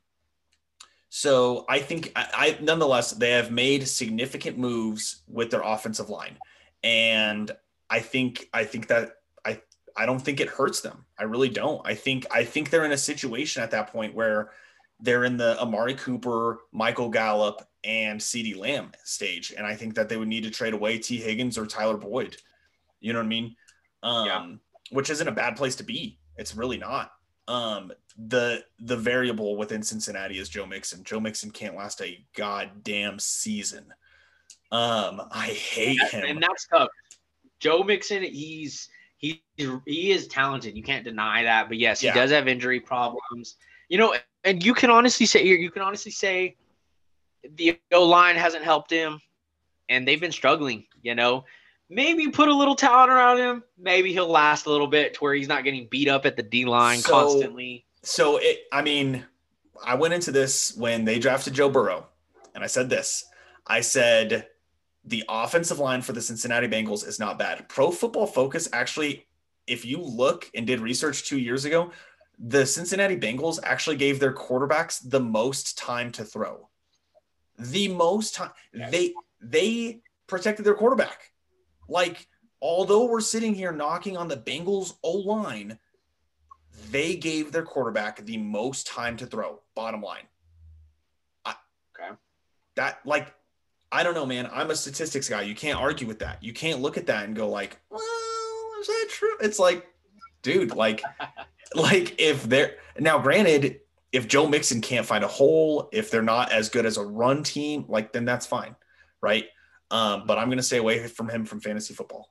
so I think I, I nonetheless they have made significant moves with their offensive line. And I think I think that I don't think it hurts them. I really don't. I think I think they're in a situation at that point where they're in the Amari Cooper, Michael Gallup, and CeeDee Lamb stage. And I think that they would need to trade away Tee Higgins or Tyler Boyd. You know what I mean? Um, Yeah. which isn't a bad place to be. It's really not. Um, the the variable within Cincinnati is Joe Mixon. Joe Mixon can't last a goddamn season. Um, I hate him. and that's tough. Joe Mixon, he's he he is talented. You can't deny that. But yes, he does have injury problems. You know, and you can honestly say you can honestly say the O line hasn't helped him, and they've been struggling. You know, maybe put a little talent around him. Maybe he'll last a little bit to where he's not getting beat up at the D line So- constantly. So it, I mean, I went into this when they drafted Joe Burrow, and I said this. I said the offensive line for the Cincinnati Bengals is not bad. Pro Football Focus actually, if you look and did research two years ago, the Cincinnati Bengals actually gave their quarterbacks the most time to throw. The most time they they protected their quarterback. Like, although we're sitting here knocking on the Bengals O line, they gave their quarterback the most time to throw. Bottom line. I, Okay. That like, I don't know, man. I'm a statistics guy. You can't argue with that. You can't look at that and go like, well, is that true? It's like, dude, like, like if they're now granted, if Joe Mixon can't find a hole, if they're not as good as a run team, like then that's fine, right? Um, but I'm gonna stay away from him from fantasy football.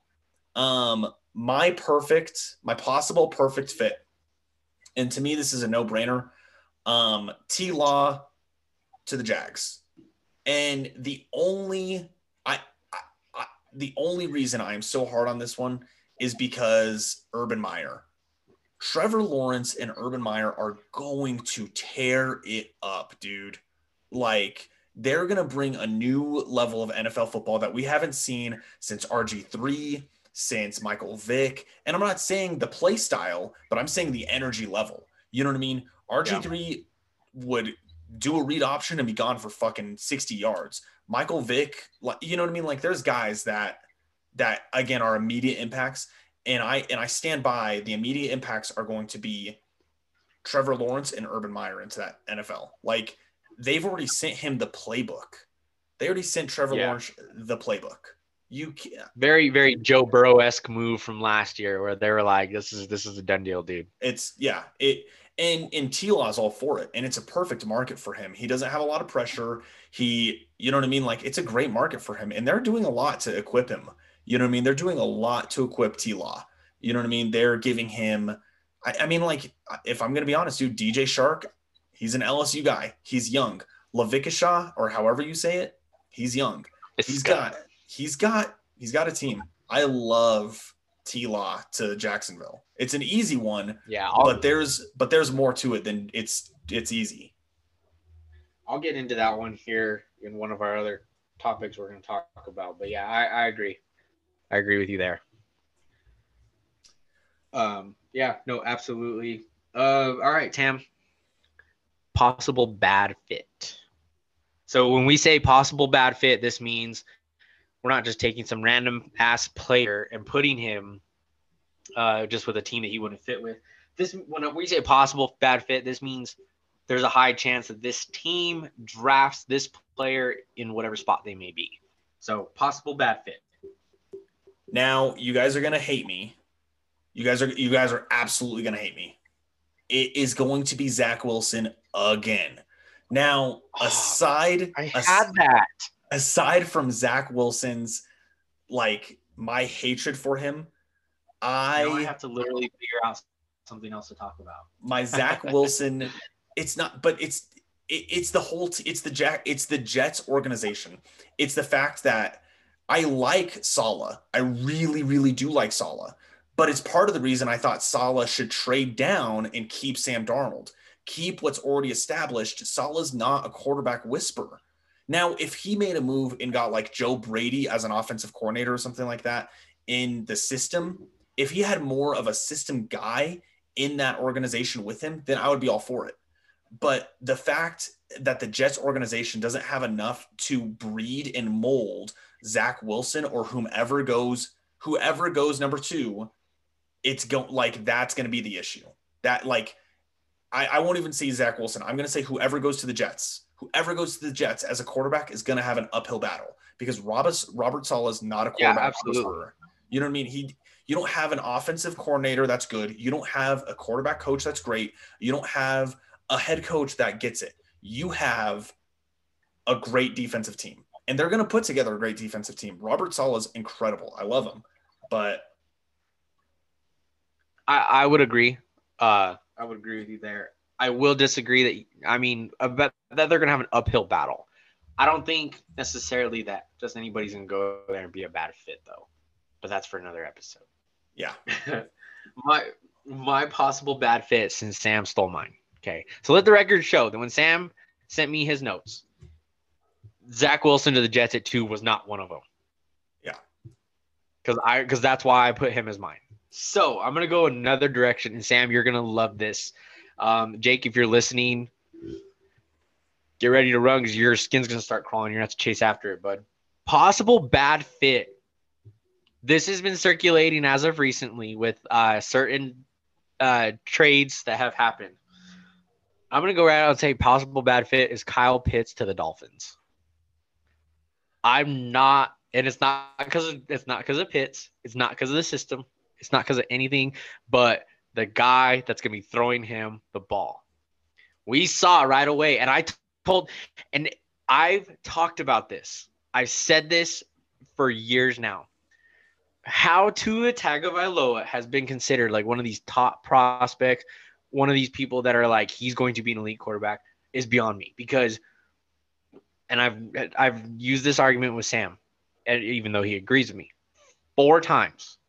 Um, my perfect, my possible perfect fit, and to me this is a no-brainer. Um, T Law to the Jags, and the only I, I, I the only reason I am so hard on this one is because Urban Meyer. Trevor Lawrence and Urban Meyer are going to tear it up, dude. Like they're going to bring a new level of NFL football that we haven't seen since RG3, since Michael Vick. And I'm not saying the play style, but I'm saying the energy level. You know what I mean? RG3 would do a read option and be gone for fucking 60 yards. Michael Vick, like you know what I mean? Like there's guys that that again are immediate impacts. And I and I stand by the immediate impacts are going to be Trevor Lawrence and Urban Meyer into that NFL. Like they've already sent him the playbook. They already sent Trevor Yeah. Lawrence the playbook. You can't, Very, very Joe Burrow esque move from last year, where they were like, "This is this is a done deal, dude." it's yeah it and and T-Law's all for it and it's a perfect market for him. He doesn't have a lot of pressure. He you know what I mean like it's a great market for him and they're doing a lot to equip him. You know what I mean? They're doing a lot to equip T-Law. You know what I mean? They're giving him I, I mean like if I'm going to be honest dude DJ Chark he's an LSU guy. He's young. Laviska Shenault or however you say it, he's young. He's got he's got he's got a team. I love T Law to Jacksonville. It's an easy one, yeah. I'll, but there's but there's more to it than it's it's easy. I'll get into that one here in one of our other topics we're going to talk about. But yeah, I, I agree. I agree with you there. Um, yeah, no, absolutely. Uh, all right, Tam. Possible bad fit. So when we say possible bad fit, this means we're not just taking some random ass player and putting him uh, just with a team that he wouldn't fit with. This when we say possible bad fit, this means there's a high chance that this team drafts this player in whatever spot they may be. So possible bad fit. Now you guys are gonna hate me. You guys are you guys are absolutely gonna hate me. It is going to be Zach Wilson again. Now, Oh, aside I as- had that. Aside from Zach Wilson's like my hatred for him, I I have to literally figure out something else to talk about. my Zach Wilson. It's not, but it's it, it's the whole. T- it's the Jack. It's the Jets organization. It's the fact that I like Saleh. I really, really do like Saleh. But it's part of the reason I thought Saleh should trade down and keep Sam Darnold. Keep what's already established. Saleh's not a quarterback whisperer. Now, if he made a move and got like Joe Brady as an offensive coordinator or something like that in the system, if he had more of a system guy in that organization with him, then I would be all for it. But the fact that the Jets organization doesn't have enough to breed and mold Zach Wilson or whomever goes, whoever goes number two, it's going like that's going to be the issue. That like, I, I won't even say Zach Wilson. I'm going to say whoever goes to the Jets, whoever goes to the Jets as a quarterback is going to have an uphill battle because Robert Robert Saleh is not a Yeah, quarterback. absolutely. whisperer. You know what I mean? He you don't have an offensive coordinator that's good. You don't have a quarterback coach that's great. You don't have a head coach that gets it. You have a great defensive team. And they're going to put together a great defensive team. Robert Saleh is incredible. I love him. But I, I would agree. Uh, I would agree with you there. I will disagree that I mean bet that they're gonna have an uphill battle. I don't think necessarily that just anybody's gonna go there and be a bad fit though. But that's for another episode. yeah, my my possible bad fit since Sam stole mine. Okay. So let the record show that when Sam sent me his notes, Zach Wilson to the Jets at two was not one of them. Yeah. Cause I because that's why I put him as mine. So I'm gonna go another direction, and Sam, you're gonna love this. Um, Jake, if you're listening, get ready to run because your skin's gonna start crawling. You're gonna have to chase after it, bud. Possible bad fit. This has been circulating as of recently with uh, certain uh, trades that have happened. I'm gonna go right out and say possible bad fit is Kyle Pitts to the Dolphins. I'm not, and it's not because it's not because of Pitts. It's not because of the system. It's not because of anything, but the guy that's gonna be throwing him the ball. We saw right away, and I told, and I've talked about this. I've said this for years now. How Tua Tagovailoa has been considered like one of these top prospects, one of these people that are like he's going to be an elite quarterback is beyond me because, and I've I've used this argument with Sam, even though he agrees with me, four times.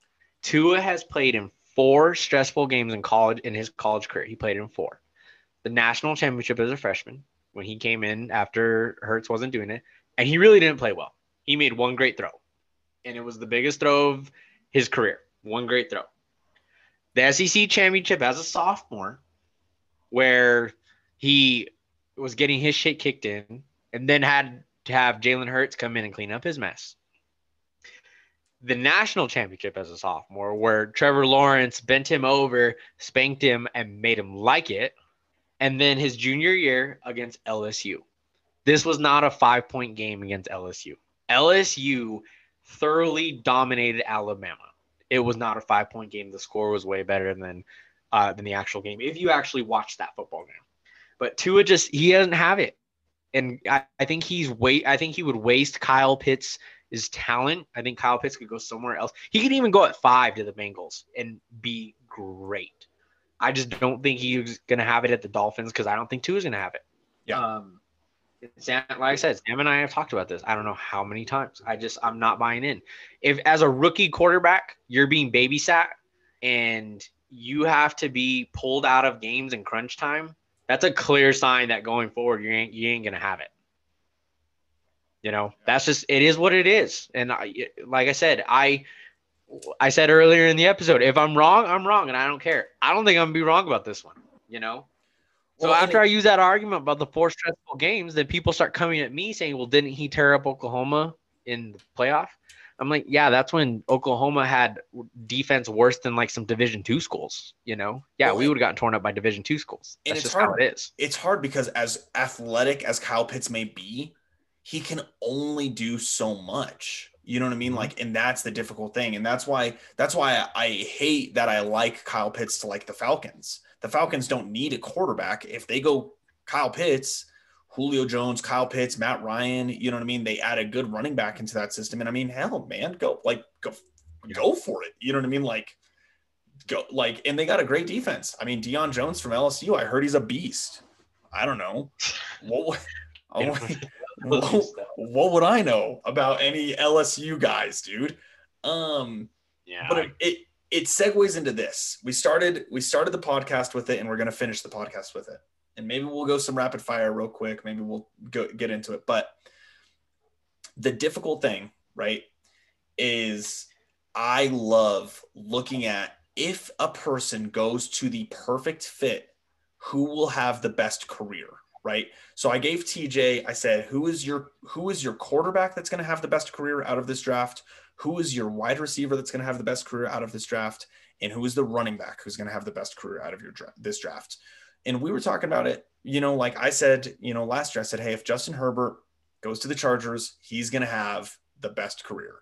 Tua has played in four stressful games in college in his college career. He played in four. The national championship as a freshman when he came in after Hurts wasn't doing it, and he really didn't play well. He made one great throw, and it was the biggest throw of his career. One great throw. The SEC championship as a sophomore, where he was getting his shit kicked in, and then had to have Jalen Hurts come in and clean up his mess. The national championship as a sophomore, where Trevor Lawrence bent him over, spanked him, and made him like it. And then his junior year against LSU. This was not a five point game against LSU. LSU thoroughly dominated Alabama. It was not a five point game. The score was way better than uh, than the actual game if you actually watch that football game. But Tua just he doesn't have it, and I, I think he's wait. I think he would waste Kyle Pitts' his talent. I think Kyle Pitts could go somewhere else. He could even go at five to the Bengals and be great. I just don't think he's gonna have it at the Dolphins because I don't think Tua is gonna have it. Yeah. Um, Sam, like I said, Sam and I have talked about this. I don't know how many times. I just I'm not buying in. If as a rookie quarterback you're being babysat and you have to be pulled out of games in crunch time, that's a clear sign that going forward you ain't you ain't gonna have it. You know, that's just it is what it is. And I, like I said, I I said earlier in the episode, if I'm wrong, I'm wrong, and I don't care. I don't think I'm gonna be wrong about this one. You know. So Well, and after it- I use that argument about the four stressful games, then people start coming at me saying, "Well, didn't he tear up Oklahoma in the playoff?" I'm like, "Yeah, that's when Oklahoma had defense worse than like some Division two schools." You know, yeah, Well, we would have gotten torn up by Division two schools. And That's it's just how hard. it is. it's hard because as athletic as Kyle Pitts may be, he can only do so much. You know what I mean? Mhm. Like, and that's the difficult thing. And that's why that's why I, I hate that I like Kyle Pitts to like the Falcons. The Falcons don't need a quarterback. If they go Kyle Pitts, Julio Jones, Kyle Pitts, Matt Ryan, you know what I mean? They add a good running back into that system. And I mean, hell, man, go like go go for it. You know what I mean? Like go like and they got a great defense. I mean, Deion Jones from LSU, I heard he's a beast. I don't know. What would- Yeah. What, what would I know about any LSU guys, dude? Um, Yeah, but it, it it segues into this. We started we started the podcast with it, and we're gonna finish the podcast with it. And maybe we'll go some rapid fire real quick. Maybe we'll go get into it. But the difficult thing, right, is I love looking at if a person goes to the perfect fit, who will have the best career, right? So I gave TJ, I said, who is your who is your quarterback that's going to have the best career out of this draft? Who is your wide receiver that's going to have the best career out of this draft? And who is the running back who's going to have the best career out of your dra- this draft? And we were talking about it, you know, like I said, you know, last year I said, hey, if Justin Herbert goes to the Chargers, he's going to have the best career.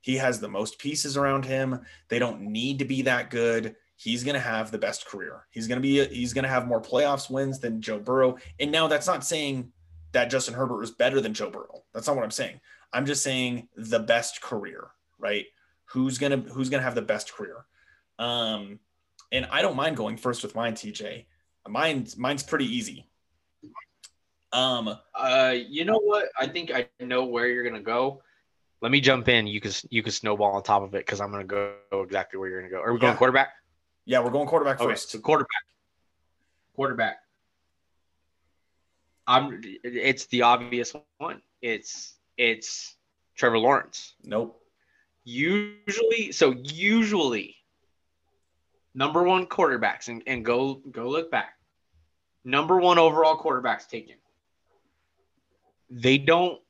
He has the most pieces around him. They don't need to be that good. He's going to have the best career. He's going to be he's going to have more playoffs wins than Joe Burrow. And now that's not saying that Justin Herbert is better than Joe Burrow. That's not what I'm saying. I'm just saying the best career, right? Who's going to who's going to have the best career? Um and I don't mind going first with mine, TJ. Mine's mine's pretty easy. Um Uh, you know what? I think I know where you're gonna go. Let me jump in. You can you can snowball on top of it because I'm gonna go exactly where you're gonna go. Are we going Yeah. quarterback? Yeah, we're going quarterback Okay, first. so quarterback. Quarterback. I'm. It's the obvious one. It's it's Trevor Lawrence. Nope. Usually, so usually, number one quarterbacks and, and go go look back. Number one overall quarterbacks taken. They don't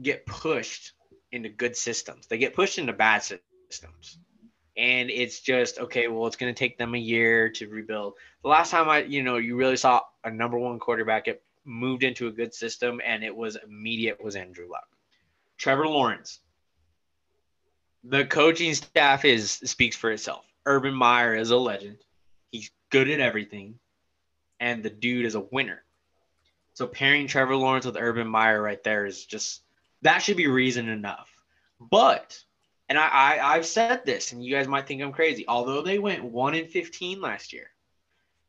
get pushed into good systems. They get pushed into bad systems. And it's just okay. Well, it's going to take them a year to rebuild. The last time I, you know, you really saw a number one quarterback get moved into a good system, and it was immediate. Was Andrew Luck, Trevor Lawrence. The coaching staff is speaks for itself. Urban Meyer is a legend. He's good at everything, and the dude is a winner. So pairing Trevor Lawrence with Urban Meyer right there is just that should be reason enough. But and I, I I've said this, and you guys might think I'm crazy. Although they went one in fifteen last year,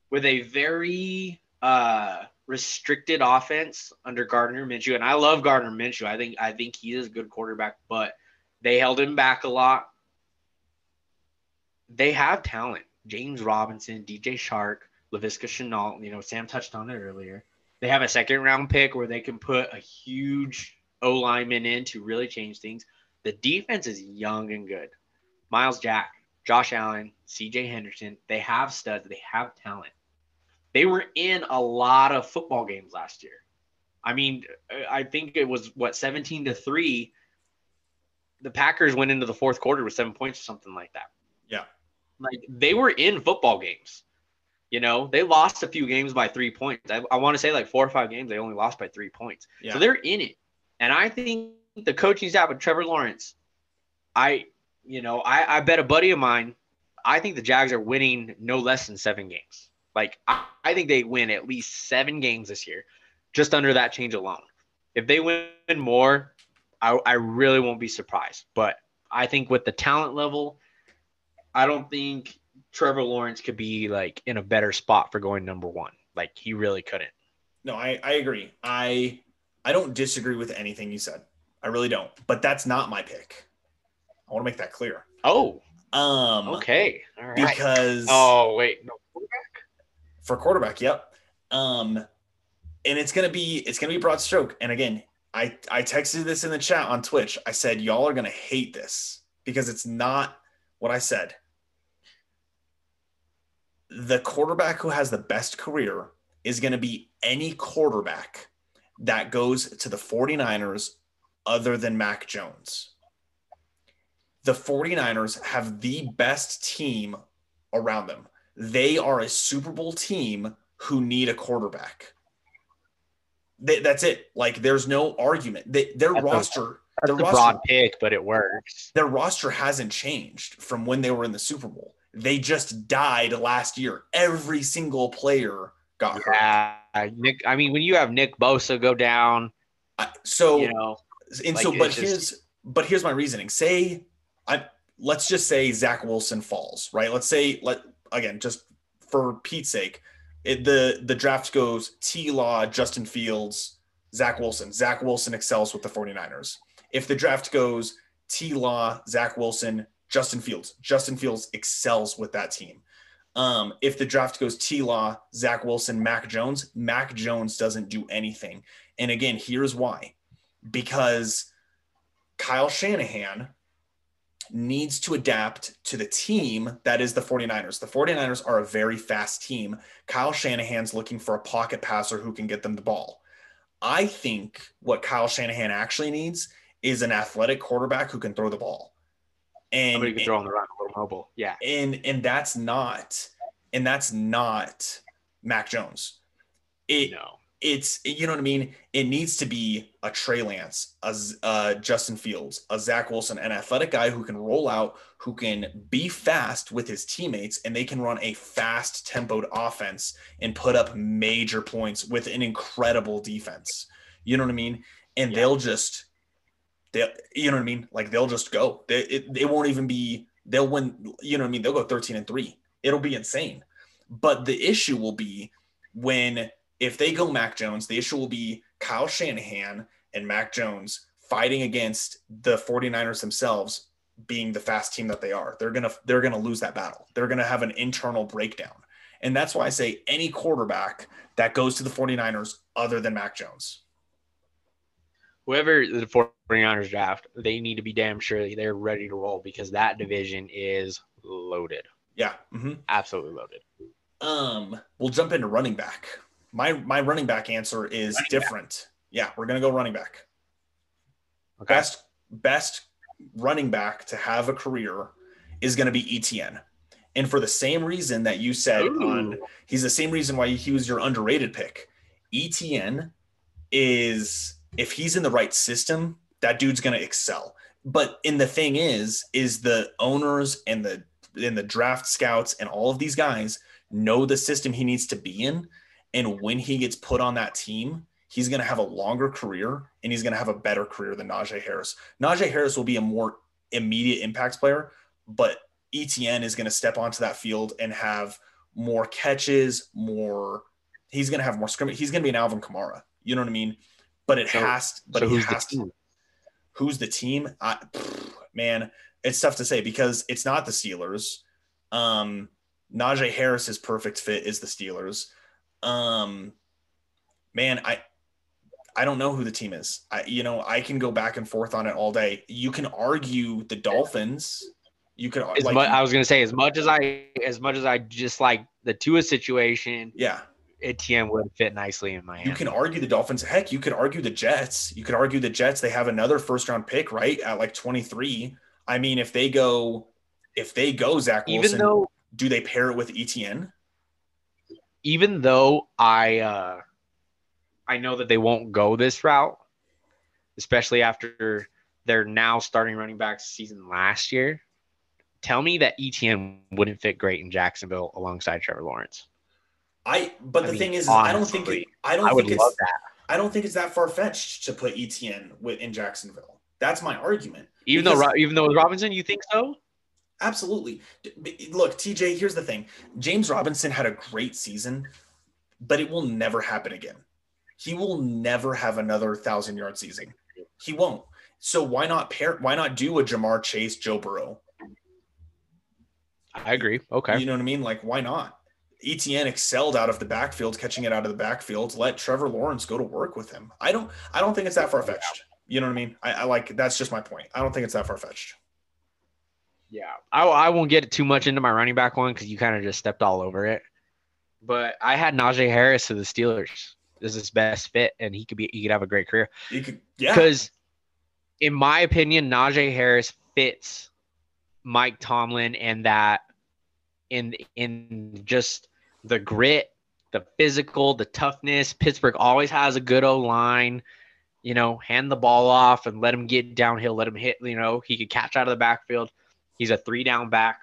with a very uh, restricted offense under Gardner Minshew, and I love Gardner Minshew. I think I think he is a good quarterback, but they held him back a lot. They have talent. James Robinson, DJ Chark, Laviska Shenault, you know, Sam touched on it earlier. They have a second round pick where they can put a huge O lineman in to really change things. The defense is young and good. Myles Jack, Josh Allen, CJ Henderson, they have studs, they have talent. They were in a lot of football games last year. I mean, I think it was what 17 to 3. The Packers went into the fourth quarter with seven points or something like that. Yeah. Like they were in football games. You know, they lost a few games by three points. I, I want to say like four or five games, they only lost by three points. Yeah. So they're in it. And I think the coaching staff with Trevor Lawrence, I, you know, I, I bet a buddy of mine, I think the Jags are winning no less than seven games. Like, I, I think they win at least seven games this year, just under that change alone. If they win more, I, I really won't be surprised. But I think with the talent level, I don't think Trevor Lawrence could be like in a better spot for going number one. Like he really couldn't. No, I, I agree. I I don't disagree with anything you said. I really don't. But that's not my pick. I want to make that clear. Oh, Um okay. All right. because oh, wait. No. quarterback. for quarterback, yep. Um and it's gonna be it's gonna be broad stroke. And again, I I texted this in the chat on Twitch. I said y'all are gonna hate this because it's not what I said. The quarterback who has the best career is going to be any quarterback that goes to the 49ers other than Mac Jones. The 49ers have the best team around them. They are a Super Bowl team who need a quarterback. They, that's it. Like there's no argument. They, their That's roster, That's their a roster, broad pick, but it works. their roster hasn't changed from when they were in the Super Bowl. They just died last year. Every single player got hurt. Nick. I mean, when you have Nick Bosa go down, So you know, and like, so, but just- here's but here's my reasoning. Say I let's just say Zach Wilson falls, right? Let's say let again just for Pete's sake, it, the the draft goes T Law, Justin Fields, Zach Wilson. Zach Wilson excels with the 49ers. If the draft goes T Law, Zach Wilson, Justin Fields, Justin Fields excels with that team. Um, if the draft goes T Law, Zach Wilson, Mac Jones, Mac Jones doesn't do anything. And again, here's why because Kyle Shanahan needs to adapt to the team that is the 49ers. The 49ers are a very fast team. Kyle Shanahan's looking for a pocket passer who can get them the ball. I think what Kyle Shanahan actually needs is an athletic quarterback who can throw the ball. And somebody could throw on the run, a little mobile. Yeah, and and that's not and that's not Mac Jones. It no. It's you know what I mean. It needs to be a Trey Lance, a uh, Justin Fields, a Zach Wilson, an athletic guy who can roll out, who can be fast with his teammates, and they can run a fast tempoed offense and put up major points with an incredible defense. You know what I mean? And Yeah. they'll just they you know what I mean? Like they'll just go. They it, it won't even be they'll win, you know what I mean? They'll go 13 and 3. It'll be insane. But the issue will be when if they go Mac Jones, the issue will be Kyle Shanahan and Mac Jones fighting against the 49ers themselves being the fast team that they are. They're going to they're going to lose that battle. They're going to have an internal breakdown. And that's why I say any quarterback that goes to the 49ers other than Mac Jones. Whoever the 49ers draft, they need to be damn sure they're ready to roll because that division is loaded. Yeah. mhm. Absolutely loaded. Um, we'll jump into running back. My my running back answer is Running back. different. Yeah, we're gonna go running back. Okay. Best best running back to have a career is gonna be Etienne. And for the same reason that you said on he's the same reason why he was your underrated pick. Etienne is if he's in the right system, that dude's gonna excel. But and the thing is, is the owners and the and the draft scouts and all of these guys know the system he needs to be in. And when he gets put on that team, he's going to have a longer career and he's going to have a better career than Najee Harris. Najee Harris will be a more immediate impact player, but Etienne is going to step onto that field and have more catches, more. He's going to have more scrimmage. He's going to be an Alvin Kamara. You know what I mean? But it So- has. But so he has to team? who's the team? I, pff, man, it's tough to say because it's not the Steelers. Um, Najee Harris's perfect fit is the Steelers. Um, man, I I don't know who the team is. I you know I can go back and forth on it all day. You can argue the Dolphins. You could As like I was gonna say, as much as I, as much as I just like the Tua situation, yeah Etienne would fit nicely in Miami. You can argue the Dolphins. Heck, you could argue the Jets. You could argue the Jets. They have another first round pick, right? At like 23. I mean, if they go, if they go Zach Wilson, even though do they pair it with Etienne? Even though I uh I know that they won't go this route, especially after their now starting running back season last year. Tell me that Etienne wouldn't fit great in Jacksonville alongside Trevor Lawrence. I but I the mean, thing is, I don't think it, I don't I would think love it's that. I don't think it's that far fetched to put Etienne with in Jacksonville. That's my argument. Even though Because- Ro- even though with Robinson, you think so? Absolutely. Look, TJ, here's the thing. James Robinson had a great season, but it will never happen again. He will never have another thousand yard season. He won't. So why not pair? Why not do a Ja'Marr Chase, Joe Burrow? I agree. Okay. You know what I mean? Like, why not? Etienne excelled out of the backfield, catching it out of the backfield. Let Trevor Lawrence go to work with him. I don't. I don't think it's that far fetched. You know what I mean? I, I like. That's just my point. I don't think it's that far fetched. Yeah, I, I won't get too much into my running back one because you kind of just stepped all over it. But I had Najee Harris to the Steelers. This is his best fit, and he could be he could have a great career. You could. Yeah. Because, in my opinion, Najee Harris fits Mike Tomlin and that in in just the grit, the physical, the toughness. Pittsburgh always has a good O line. You know, hand the ball off and let him get downhill. Let him hit. You know, he could catch out of the backfield. He's a three down back.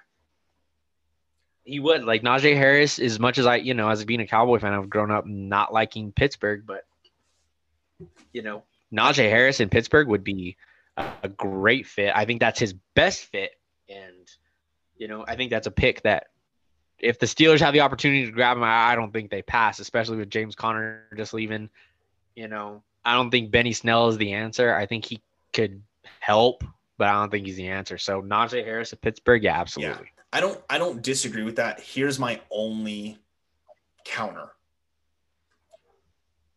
He would like Najee Harris. As much as I, you know, as being a Cowboy fan, I've grown up not liking Pittsburgh, but you know, Najee Harris in Pittsburgh would be a, great fit. I think that's his best fit, and you know, I think that's a pick that if the Steelers have the opportunity to grab him, I, I don't think they pass, especially with James Conner just leaving. You know, I don't think Benny Snell is the answer. I think he could help, but I don't think he's the answer. So Najee Harris at Pittsburgh, yeah, absolutely. Yeah. I don't I don't disagree with that. Here's my only counter.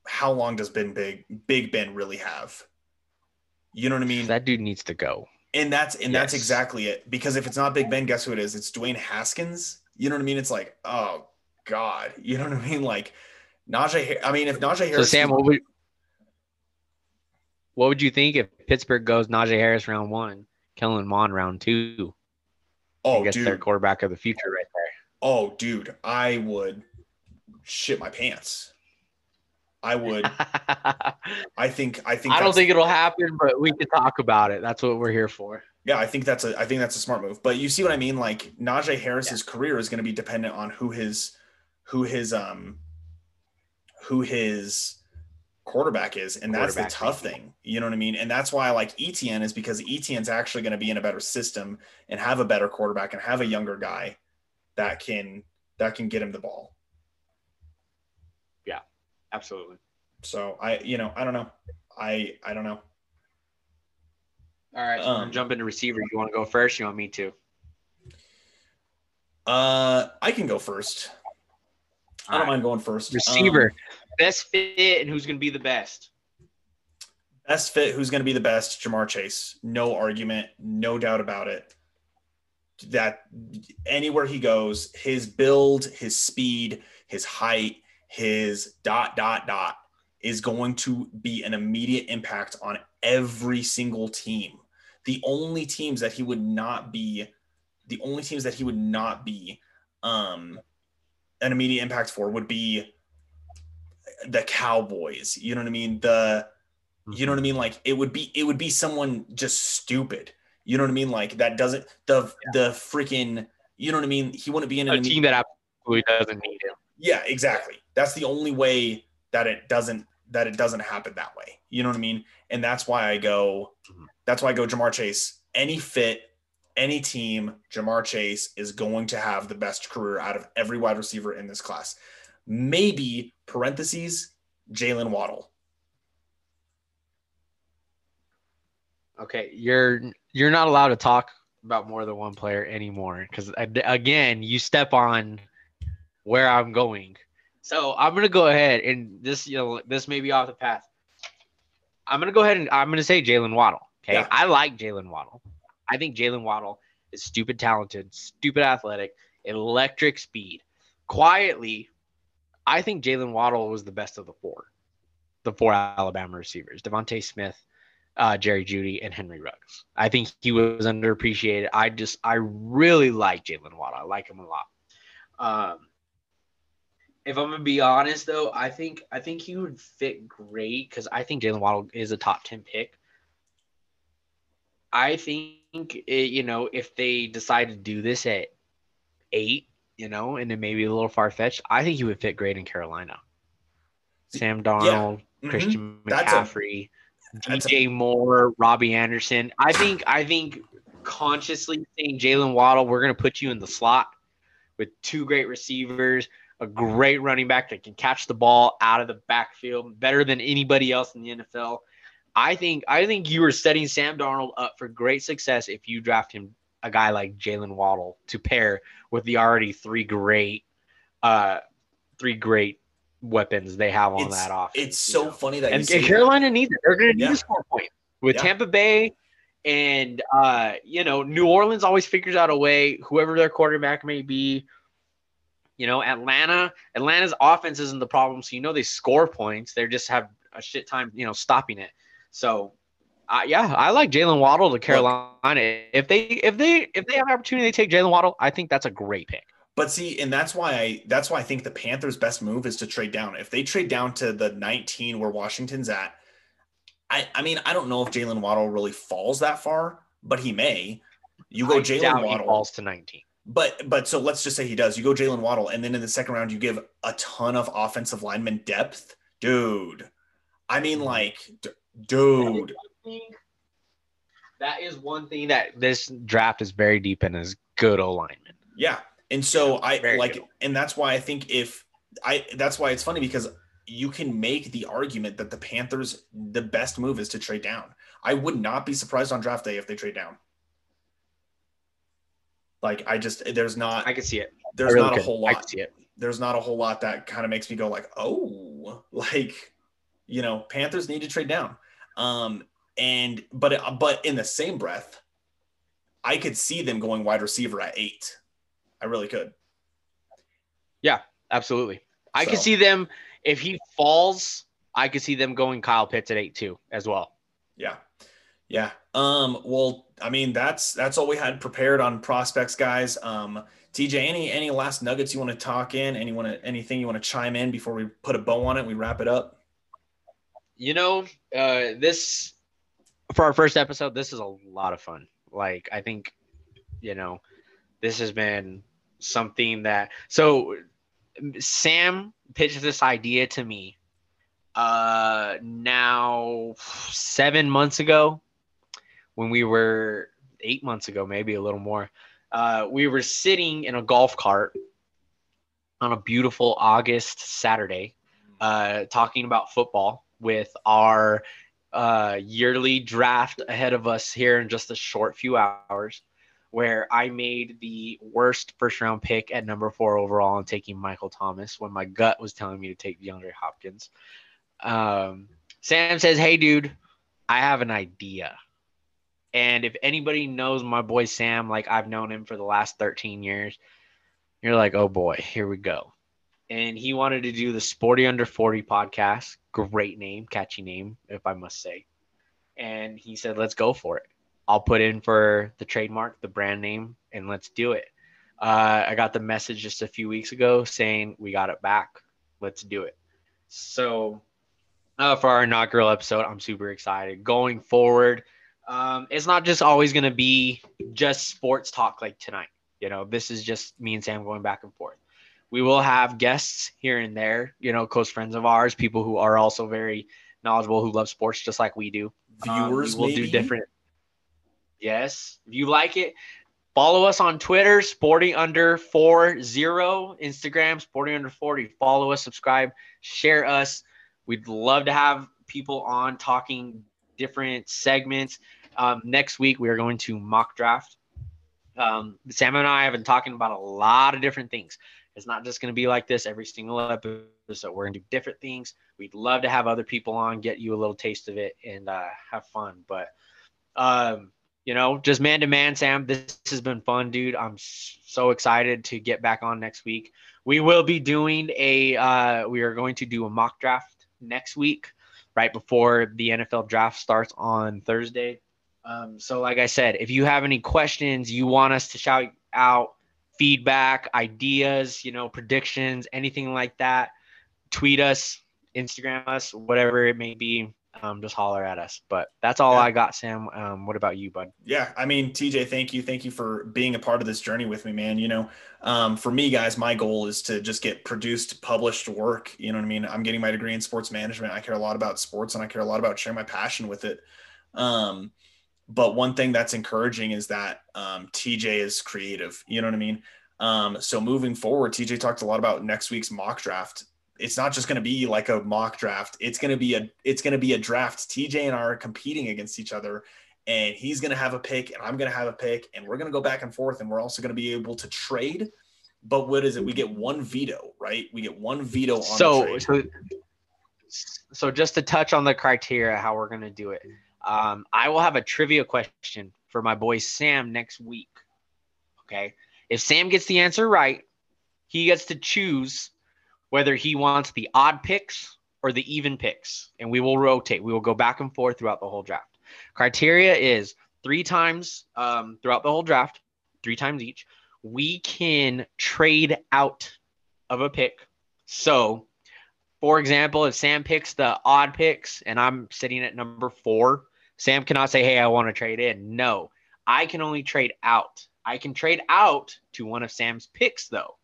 How long does Ben Big Big Ben really have? You know what I mean? That dude needs to go. and that's and that's exactly it. Because if it's not Big Ben, guess who it is? It's Dwayne Haskins. You know what I mean? It's like, oh God. You know what I mean? Like Najee. I mean, if Najee So Harris. Sam, what would what would you think if Pittsburgh goes Najee Harris round one, Kellen Mond round two? oh, and gets dude. their quarterback of the future right there. Oh, dude. I would shit my pants. I would. I think. I think. I don't think it'll happen, but we can talk about it. That's what we're here for. Yeah, I think that's a I think that's a smart move. But you see what I mean? Like Najee Harris's career is going to be dependent on who his who his um who his quarterback is, and that's the tough thank thing. You know what I mean? And that's why I like Etienne is because Etienne's actually going to be in a better system and have a better quarterback and have a younger guy that can that can get him the ball. Yeah, absolutely. So I you know I don't know I I don't know. All right, so we're gonna Um, jump into receiver. You want to go first? You want me to? Uh, I can go first. I don't All right. mind going first. Um, Receiver, best fit, and who's going to be the best? Best fit, who's going to be the best? Ja'Marr Chase. No argument, no doubt about it. That anywhere he goes, his build, his speed, his height, his dot, dot, dot is going to be an immediate impact on every single team. The only teams that he would not be, the only teams that he would not be um, an immediate impact for would be the Cowboys. You know what I mean? The you know what I mean? Like it would be it would be someone just stupid. You know what I mean? Like that doesn't the the freaking you know what I mean? He wouldn't be in A team that absolutely doesn't need him. yeah, exactly. That's the only way that it doesn't that it doesn't happen that way. You know what I mean? And that's why I go Mhm. that's why I go Ja'Marr Chase. Any fit, any team, Ja'Marr Chase is going to have the best career out of every wide receiver in this class. Maybe parentheses Jaylen Waddle. Okay, you're you're not allowed to talk about more than one player anymore because again, you step on where I'm going. So I'm gonna go ahead and this you know this may be off the path. I'm gonna go ahead and I'm gonna say Jaylen Waddle. Okay, Yeah. I like Jaylen Waddle. I think Jaylen Waddle is stupid talented, stupid athletic, electric speed. Quietly, I think Jaylen Waddle was the best of the four, the four Alabama receivers: DeVonta Smith, uh, Jerry Jeudy, and Henry Ruggs. I think he was underappreciated. I just I really like Jaylen Waddle. I like him a lot. Um, if I'm gonna be honest though, I think I think he would fit great because I think Jaylen Waddle is a top ten pick. I think it, you know if they decide to do this at eight, you know, and it may be a little far fetched, I think he would fit great in Carolina. Sam Darnold, Mhm. Christian That's a- McCaffrey, that's a- DJ Moore, Robbie Anderson. I think I think consciously saying Jaylen Waddle, we're gonna put you in the slot with two great receivers, a great running back that can catch the ball out of the backfield better than anybody else in the NFL. I think I think you are setting Sam Darnold up for great success if you draft him a guy like Jaylen Waddle to pair with the already three great uh three great weapons they have on It's- that offense. It's so know? funny that you and, and that. Carolina needs it. They're going to need Yeah. a score point with Yeah. Tampa Bay, and uh, you know New Orleans always figures out a way. Whoever their quarterback may be, you know Atlanta. Atlanta's offense isn't the problem, so you know they score points. They just have a shit time, you know, stopping it. So. Yeah, I like Jaylen Waddle to Carolina. If they if they if they have an opportunity to take Jaylen Waddle, I think that's a great pick. But see, and that's why I that's why I think the Panthers' best move is to trade down. If they trade down to the 19 where Washington's at, I I mean I don't know if Jaylen Waddle really falls that far, but he may. You go Jaylen Waddle, falls to 19. but but so let's just say he does. You go Jaylen Waddle, and then in the second round you give a ton of offensive lineman depth, dude. I mean, Mhm. like, d- dude, That is one thing that this draft is very deep in is good O linemen. Yeah. And so I very like, good. and that's why I think if I, that's why it's funny because you can make the argument that the Panthers, the best move is to trade down. I would not be surprised on draft day if they trade down. Like, I just, there's not, I can see it. there's really not a could. whole I lot. can see it. There's not a whole lot that kind of makes me go like, oh, like, you know, Panthers need to trade down. Um, and, but, but in the same breath, I could see them going wide receiver at eight. I really could. Yeah, absolutely. I could see them if he falls. I could see them going Kyle Pitts at eight too as well. Yeah. Yeah. Um, well, I mean, that's that's all we had prepared on prospects, guys. Um, TJ, any any last nuggets you want to talk in? Any want to anything you want to chime in before we put a bow on it? We wrap it up. You know, uh, this for our first episode, this is a lot of fun. Like I think, you know, this has been something that so Sam pitched this idea to me uh now seven months ago when we were eight months ago maybe a little more uh we were sitting in a golf cart on a beautiful august saturday uh talking about football with our uh yearly draft ahead of us here in just a short few hours where I made the worst first round pick at number four overall and taking Michael Thomas when my gut was telling me to take DeAndre Hopkins. Um, Sam says, Hey, dude, I have an idea. And if anybody knows my boy Sam, like I've known him for the last 13 years, you're like, Oh boy, here we go. And he wanted to do the Sporty Under 40 podcast. Great name, catchy name, if I must say. And he said, Let's go for it. I'll put in for the trademark, the brand name, and let's do it. Uh, I got the message just a few weeks ago saying we got it back. Let's do it. So, uh, for our inaugural episode, I'm super excited. Going forward, um, it's not just always going to be just sports talk like tonight. You know, this is just me and Sam going back and forth. We will have guests here and there, you know, close friends of ours, people who are also very knowledgeable, who love sports just like we do. Um, Viewers, we will maybe? do different. Yes, if you like it, follow us on Twitter, Sporty Under Four Zero, Instagram, Sporty Under Forty. Follow us, subscribe, share us. We'd love to have people on talking different segments. Um, next week we are going to mock draft. Um, Sam and I have been talking about a lot of different things. It's not just going to be like this every single episode. We're going to do different things. We'd love to have other people on, get you a little taste of it, and uh, have fun. But um, you know, just man to man, Sam. This has been fun, dude. I'm so excited to get back on next week. We will be doing a, uh, we are going to do a mock draft next week, right before the NFL draft starts on Thursday. Um, so, like I said, if you have any questions, you want us to shout out feedback, ideas, you know, predictions, anything like that, tweet us, Instagram us, whatever it may be um, just holler at us. But that's all yeah. I got, Sam. Um, what about you, bud? Yeah, I mean, TJ, thank you, thank you for being a part of this journey with me, man. You know, um, for me, guys, my goal is to just get produced, published work. You know what I mean? I'm getting my degree in sports management. I care a lot about sports, and I care a lot about sharing my passion with it. Um, but one thing that's encouraging is that um, TJ is creative. You know what I mean? Um, so moving forward, TJ talked a lot about next week's mock draft it's not just going to be like a mock draft. It's going to be a it's going to be a draft. TJ and I are competing against each other, and he's going to have a pick, and I'm going to have a pick, and we're going to go back and forth, and we're also going to be able to trade. But what is it? We get one veto, right? We get one veto on so, So, so just to touch on the criteria, how we're going to do it. Um, I will have a trivia question for my boy Sam next week. Okay. If Sam gets the answer right, he gets to choose whether he wants the odd picks or the even picks, and we will rotate. We will go back and forth throughout the whole draft. Criteria is three times um, throughout the whole draft, three times each. We can trade out of a pick. So, for example, if Sam picks the odd picks and I'm sitting at number four, Sam cannot say, Hey, I want to trade in. No, I can only trade out. I can trade out to one of Sam's picks, though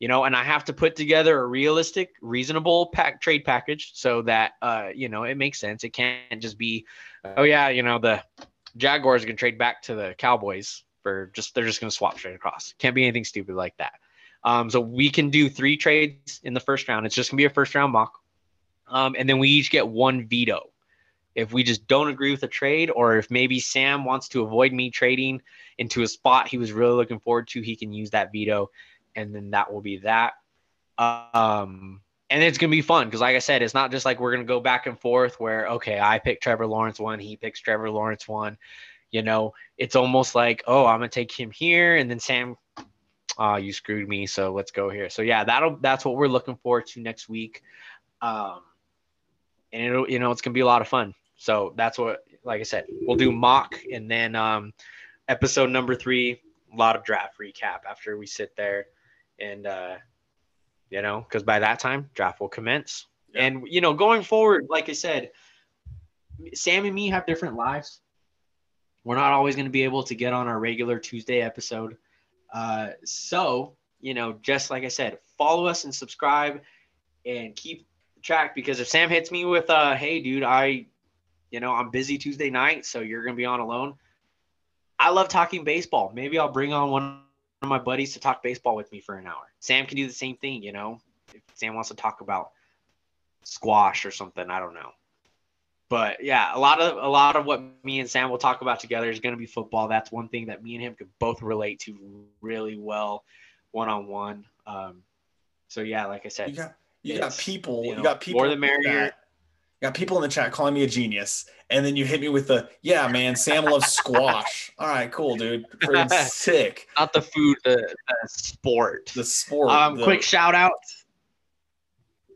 you know, and I have to put together a realistic, reasonable pack trade package so that uh, you know, it makes sense. It can't just be, oh yeah, you know, the Jaguars can trade back to the Cowboys for just they're just gonna swap straight across. Can't be anything stupid like that. Um, so we can do three trades in the first round. It's just gonna be a first round mock. Um, and then we each get one veto. If we just don't agree with a trade, or if maybe Sam wants to avoid me trading into a spot he was really looking forward to, he can use that veto and then that will be that. Um, and it's gonna be fun because, like I said, it's not just like we're gonna go back and forth where okay, I pick Trevor Lawrence one, he picks Trevor Lawrence one. You know, it's almost like oh, I'm gonna take him here, and then Sam, oh, you screwed me, so let's go here. So yeah, that'll that's what we're looking forward to next week. Um, and it'll you know it's gonna be a lot of fun. So that's what, like I said, we'll do mock, and then um, episode number three, a lot of draft recap after we sit there and uh, you know, because by that time draft will commence. Yeah. And you know, going forward, like I said, Sam and me have different lives. We're not always going to be able to get on our regular Tuesday episode. Uh, so, you know, just like I said, follow us and subscribe and keep track because if Sam hits me with, uh, hey, dude, I, you know, I'm busy Tuesday night, so you're going to be on alone. I love talking baseball. Maybe I'll bring on one of my buddies to talk baseball with me for an hour. Sam can do the same thing, you know. If Sam wants to talk about squash or something, I don't know. But yeah, a lot of a lot of what me and Sam will talk about together is going to be football. That's one thing that me and him could both relate to really well, one on one. So yeah, like I said, you got you got people, you, know, you got people more the merrier got people in the chat calling me a genius, and then you hit me with the yeah, man. Sam loves squash. All right, cool, dude. Pretty sick. Not the food, the, the sport. The sport. Um, the... quick shout out.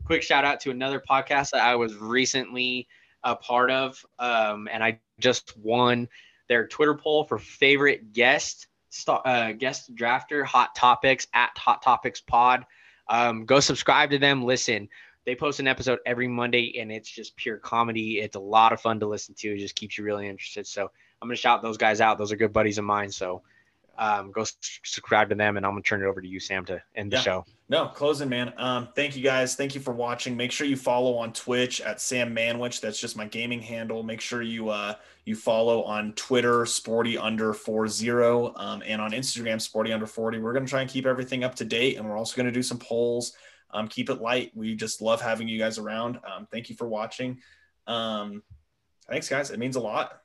Quick shout out to another podcast that I was recently a part of, um, and I just won their Twitter poll for favorite guest uh, guest drafter. Hot Topics at Hot Topics Pod. Um, go subscribe to them. Listen, they post an episode every Monday, and it's just pure comedy. It's a lot of fun to listen to. It just keeps you really interested. So I'm gonna shout those guys out. Those are good buddies of mine. So um, go subscribe to them, and I'm gonna turn it over to you, Sam, to end the show. No, closing, man. Um, thank you guys. Thank you for watching. Make sure you follow on Twitch at Sam Manwich. That's just my gaming handle. Make sure you uh, you follow on Twitter, Sporty under four zero, um, and on Instagram, Sporty under forty. We're gonna try and keep everything up to date, and we're also gonna do some polls. Um, keep it light. We just love having you guys around. Um, thank you for watching. Um, thanks, guys. It means a lot.